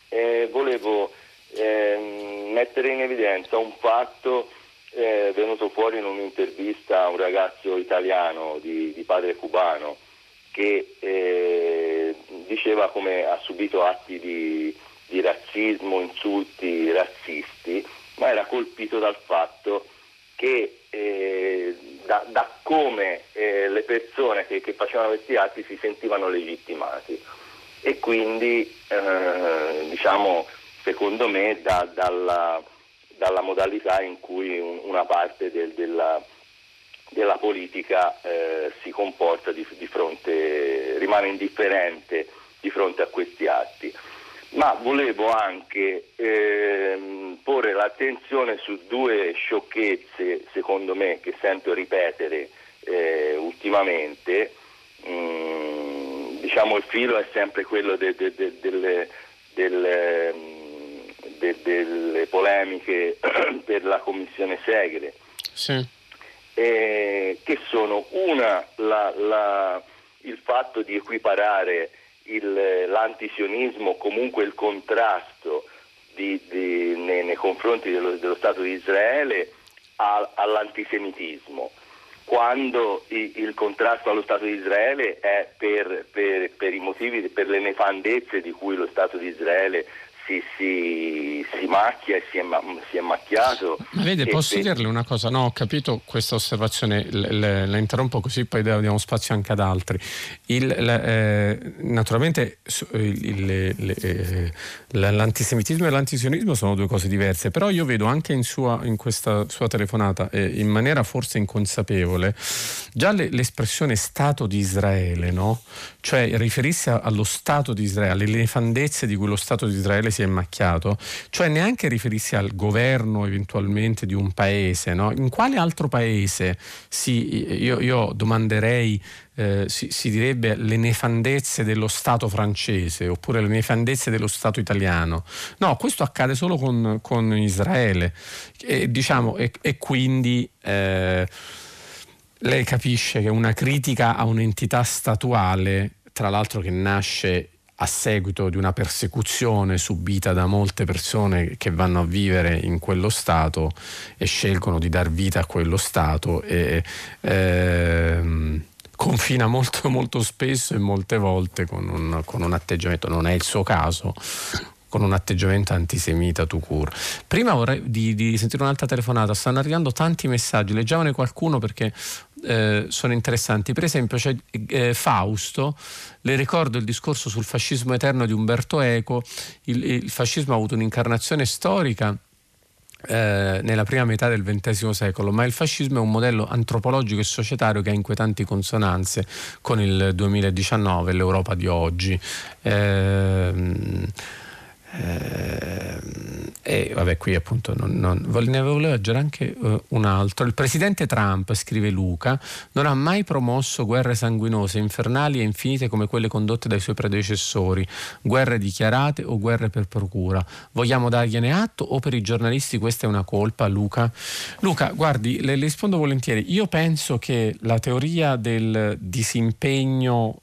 Speaker 8: Eh, volevo eh, mettere in evidenza un fatto è venuto fuori in un'intervista a un ragazzo italiano di, di padre cubano che eh, diceva come ha subito atti di, di, razzismo, insulti razzisti, ma era colpito dal fatto che eh, da, da, come eh, le persone che, che, facevano questi atti si sentivano legittimati. E quindi eh, diciamo secondo me da, dalla dalla modalità in cui un, una parte del, della, della, politica eh, si comporta di, di fronte, rimane indifferente di fronte a questi atti. ma volevo anche ehm, porre l'attenzione su due sciocchezze, secondo me, che sento ripetere eh, ultimamente. Mm, diciamo il filo è sempre quello de, de, de, delle, delle, delle, polemiche per la commissione Segre.
Speaker 2: Sì.
Speaker 8: Eh, che sono una la, la, il fatto di equiparare il, l'antisionismo, comunque il contrasto di, di, nei, nei, confronti dello, dello, Stato di Israele a, all'antisemitismo, quando il, il, contrasto allo Stato di Israele è per, per, per i motivi, per le nefandezze di cui lo Stato di Israele si, si, si, macchia e si è, si è macchiato.
Speaker 2: Ma vede, posso per... dirle una cosa? No, ho capito questa osservazione, le, la interrompo così poi diamo spazio anche ad altri. Il, la, eh, naturalmente il, il, eh, l'antisemitismo e l'antisionismo sono due cose diverse, però io vedo anche in, sua, in questa sua telefonata, eh, in maniera forse inconsapevole, già le, l'espressione Stato di Israele, no? cioè riferirsi allo Stato di Israele, alle nefandezze di cui lo Stato di Israele si è macchiato, cioè neanche riferirsi al governo eventualmente di un paese, no? in quale altro paese si, io, io domanderei eh, si, si, direbbe le nefandezze dello Stato francese oppure le nefandezze dello Stato italiano. No, questo accade solo con, con Israele e, diciamo, e, e quindi eh, lei capisce che una critica a un'entità statuale, tra l'altro che nasce a seguito di una persecuzione subita da molte persone che vanno a vivere in quello Stato e scelgono di dar vita a quello Stato e ehm, confina molto molto spesso e molte volte con un, con un atteggiamento, non è il suo caso, con un atteggiamento antisemita tu cur. Prima vorrei di, di, sentire un'altra telefonata, stanno arrivando tanti messaggi, leggiamone qualcuno perché eh, sono interessanti. Per esempio c'è eh, Fausto, le ricordo il discorso sul fascismo eterno di Umberto Eco, il, il fascismo ha avuto un'incarnazione storica. Eh, nella prima metà del XX secolo, ma il fascismo è un modello antropologico e societario che ha inquietanti consonanze con il 2019, l'Europa di oggi. Eh, eh, e vabbè, qui appunto non, non, ne volevo leggere anche uh, un altro. Il presidente Trump, scrive Luca, non ha mai promosso guerre sanguinose, infernali e infinite come quelle condotte dai suoi predecessori, guerre dichiarate o guerre per procura. Vogliamo dargliene atto o per i giornalisti questa è una colpa, Luca? Luca, guardi, le, le rispondo volentieri. Io penso che la teoria del disimpegno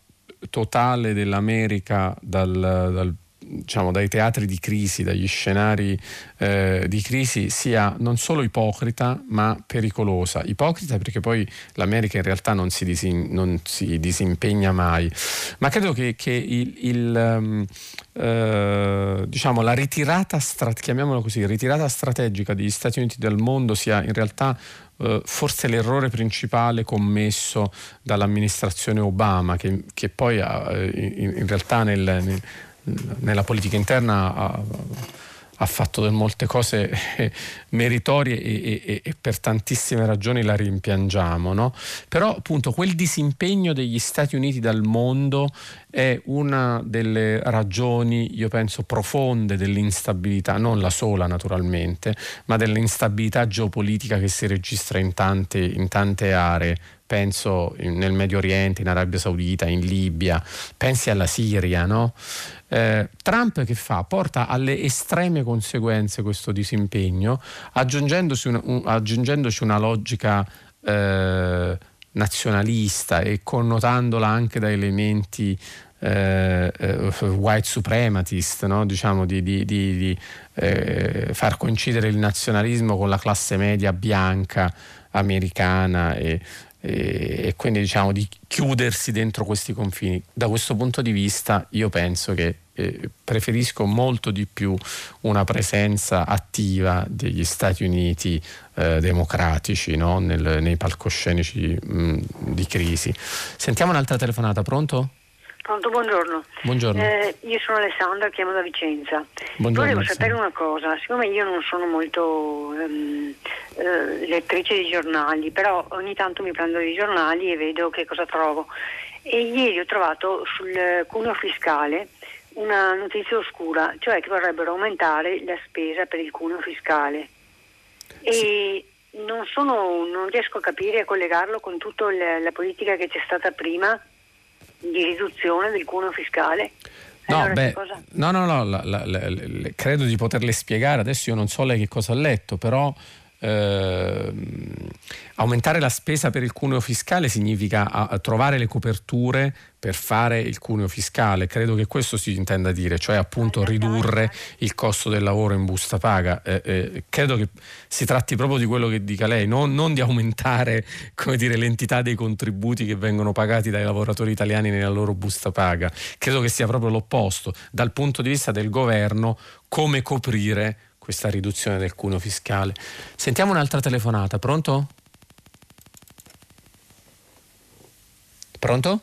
Speaker 2: totale dell'America dal, dal diciamo, dai teatri di crisi, dagli scenari eh, di crisi, sia non solo ipocrita ma pericolosa. Ipocrita perché poi l'America in realtà non si, disin, non si disimpegna mai, ma credo che, che il, il um, eh, diciamo, la ritirata, chiamiamola così, ritirata strategica degli Stati Uniti dal mondo sia in realtà Uh, forse l'errore principale commesso dall'amministrazione Obama, che, che poi ha, in, in, realtà nel, nel, nella politica interna ha, ha fatto molte cose meritorie e, e, e, per tantissime ragioni la rimpiangiamo, no? però appunto quel disimpegno degli Stati Uniti dal mondo è una delle ragioni, io penso, profonde dell'instabilità, non la sola naturalmente, ma dell'instabilità geopolitica che si registra in tante, in tante aree penso nel Medio Oriente, in Arabia Saudita, in Libia, pensi alla Siria, no? Eh, Trump che fa? Porta alle estreme conseguenze questo disimpegno, aggiungendoci una, un, aggiungendoci una logica eh, nazionalista e connotandola anche da elementi eh, eh, white suprematist, no? diciamo di, di, di, di eh, far coincidere il nazionalismo con la classe media bianca americana e, e, quindi diciamo di chiudersi dentro questi confini. Da questo punto di vista io penso che eh, preferisco molto di più una presenza attiva degli Stati Uniti eh, democratici no? Nel, nei palcoscenici mh, di crisi. Sentiamo un'altra telefonata, pronto?
Speaker 9: Pronto, buongiorno.
Speaker 2: buongiorno.
Speaker 9: Eh, io sono Alessandra, chiamo da Vicenza.
Speaker 2: Buongiorno,
Speaker 9: Volevo sapere una cosa, siccome io non sono molto um, eh, lettrice di giornali, però ogni tanto mi prendo i giornali e vedo che cosa trovo. E ieri ho trovato sul cuneo fiscale una notizia oscura, cioè che vorrebbero aumentare la spesa per il cuneo fiscale. E non, sono, non riesco a capire e a collegarlo con tutta la politica che c'è stata prima di riduzione del cuneo fiscale.
Speaker 2: No, allora, beh, no, no, no, la, la, la, credo di poterle spiegare. Adesso io non so lei che cosa ha letto, però eh, aumentare la spesa per il cuneo fiscale significa a, trovare le coperture per fare il cuneo fiscale. Credo che questo si intenda dire, cioè appunto ridurre il costo del lavoro in busta paga. Eh, eh, credo che si tratti proprio di quello che dica lei, non, non di aumentare dire, l'entità dei contributi che vengono pagati dai lavoratori italiani nella loro busta paga. Credo che sia proprio l'opposto. Dal punto di vista del governo, come coprire questa riduzione del cuneo fiscale. Sentiamo un'altra telefonata, pronto? Pronto?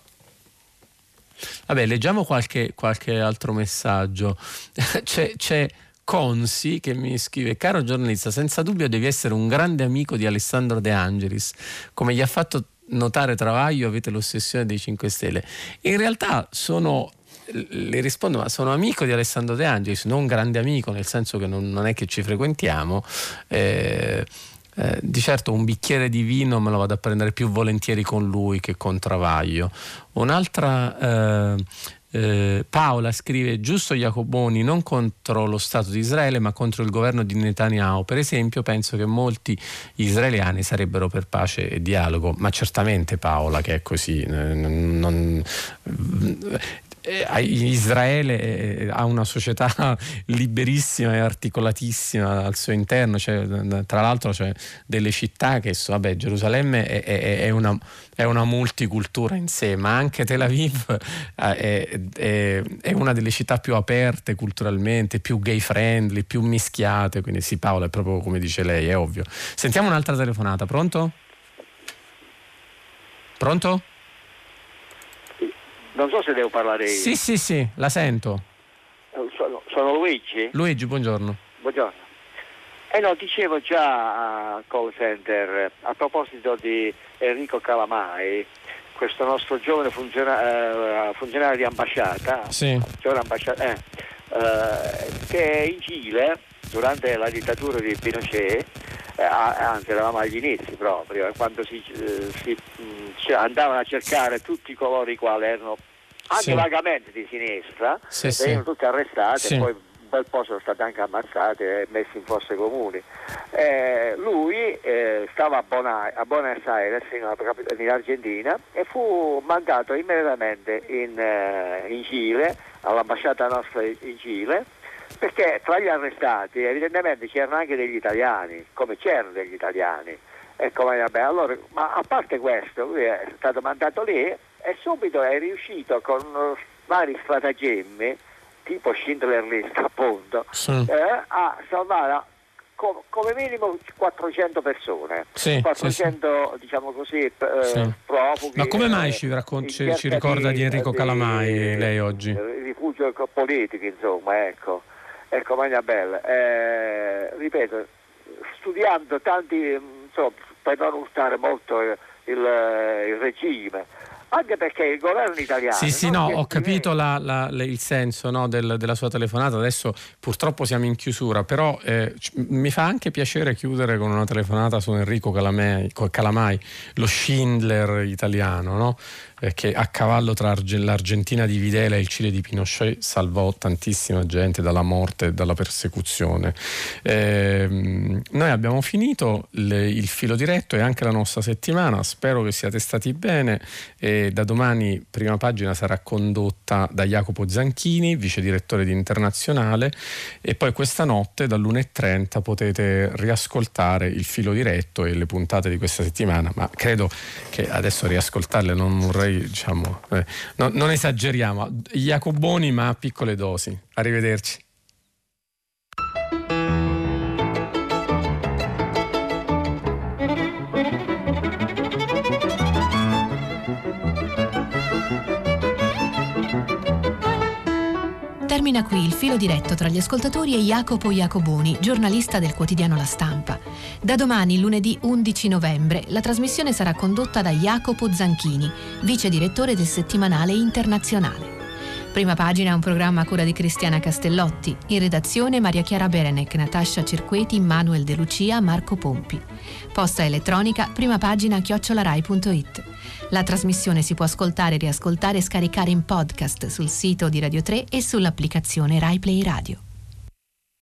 Speaker 2: Vabbè, leggiamo qualche, qualche altro messaggio. c'è, c'è Consi che mi scrive: Caro giornalista, senza dubbio devi essere un grande amico di Alessandro De Angelis. Come gli ha fatto notare Travaglio, avete l'ossessione dei 5 Stelle. In realtà sono le rispondo, ma sono amico di Alessandro De Angelis, non grande amico, nel senso che non, non è che ci frequentiamo. Eh, eh, di certo un bicchiere di vino me lo vado a prendere più volentieri con lui che con Travaglio. Un'altra eh, eh, Paola scrive giusto Jacoboni non contro lo Stato di Israele ma contro il governo di Netanyahu per esempio penso che molti israeliani sarebbero per pace e dialogo ma certamente Paola che è così non, Israele eh, ha una società liberissima e articolatissima al suo interno, cioè, tra l'altro c'è delle città che vabbè, Gerusalemme è, è, è, una, è, una, multicultura in sé, ma anche Tel Aviv eh, è, una delle città più aperte culturalmente, più gay friendly, più mischiate, quindi sì Paolo è proprio come dice lei, è ovvio. Sentiamo un'altra telefonata, pronto? Pronto?
Speaker 10: Non so se devo parlare io.
Speaker 2: Sì, sì, sì, la sento.
Speaker 10: Sono, sono Luigi?
Speaker 2: Luigi, buongiorno.
Speaker 10: Buongiorno. Eh no, dicevo già a call center, a proposito di Enrico Calamai, questo nostro giovane funziona- eh, funzionario di ambasciata,
Speaker 2: sì.
Speaker 10: ambasciata eh, eh, che in Cile, durante la dittatura di Pinochet, eh, anzi eravamo agli inizi proprio, eh, quando si, eh, si mh, mm, andavano a cercare tutti coloro i quali erano anche sì. vagamente di sinistra, sì, venivano sì. tutti arrestati e poi un bel po' sono stati anche ammazzati e messi in fosse comuni. Eh, lui eh, stava a, Bona, a, Buenos Aires in, in, Argentina e fu mandato immediatamente in, eh, in Cile, all'ambasciata nostra in Cile perché tra gli arrestati evidentemente c'erano anche degli italiani, come c'erano degli italiani. Ecco, vabbè, allora, ma a parte questo, lui è stato mandato lì e subito è riuscito con vari stratagemmi, tipo Schindler List appunto, sì. eh, a salvare co- come minimo 400 persone,
Speaker 2: sì,
Speaker 10: 400 sì, diciamo così eh, profughi.
Speaker 2: Ma come mai ci, raccon- ci, ricorda di Enrico Calamai lei oggi?
Speaker 10: Rifugio politico, insomma, ecco ecco Magnabella, eh, ripeto, studiando tanti, insomma, per non urtare molto il, il, regime, anche perché il governo italiano...
Speaker 2: Sì, sì, no, ho capito la, la, il senso no, del, della sua telefonata, adesso purtroppo siamo in chiusura, però eh, mi fa anche piacere chiudere con una telefonata su Enrico Calamai, Calamai lo Schindler italiano, no? Eh, che a cavallo tra l'Argentina di Videla e il Cile di Pinochet salvò tantissima gente dalla morte e dalla persecuzione. Eh, noi abbiamo finito le, il filo diretto e anche la nostra settimana, spero che siate stati bene e da domani prima pagina sarà condotta da Jacopo Zanchini, vice direttore di Internazionale e poi questa notte dall'1.30 potete riascoltare il filo diretto e le puntate di questa settimana, ma credo che adesso riascoltarle non vorrei diciamo, eh, no, non esageriamo, Jacoboni ma a piccole dosi. Arrivederci.
Speaker 1: Termina qui il filo diretto tra gli ascoltatori e Jacopo Jacoboni, giornalista del quotidiano La Stampa. Da domani, lunedì 11 novembre, la trasmissione sarà condotta da Jacopo Zanchini, vice direttore del settimanale internazionale. Prima pagina è un programma a cura di Cristiana Castellotti. In redazione Maria Chiara Berenec, Natascia Cerqueti, Manuel De Lucia, Marco Pompi. Posta elettronica, prima pagina chiocciolarai.it. La trasmissione si può ascoltare, riascoltare e scaricare in podcast sul sito di Radio 3 e sull'applicazione RaiPlay Radio.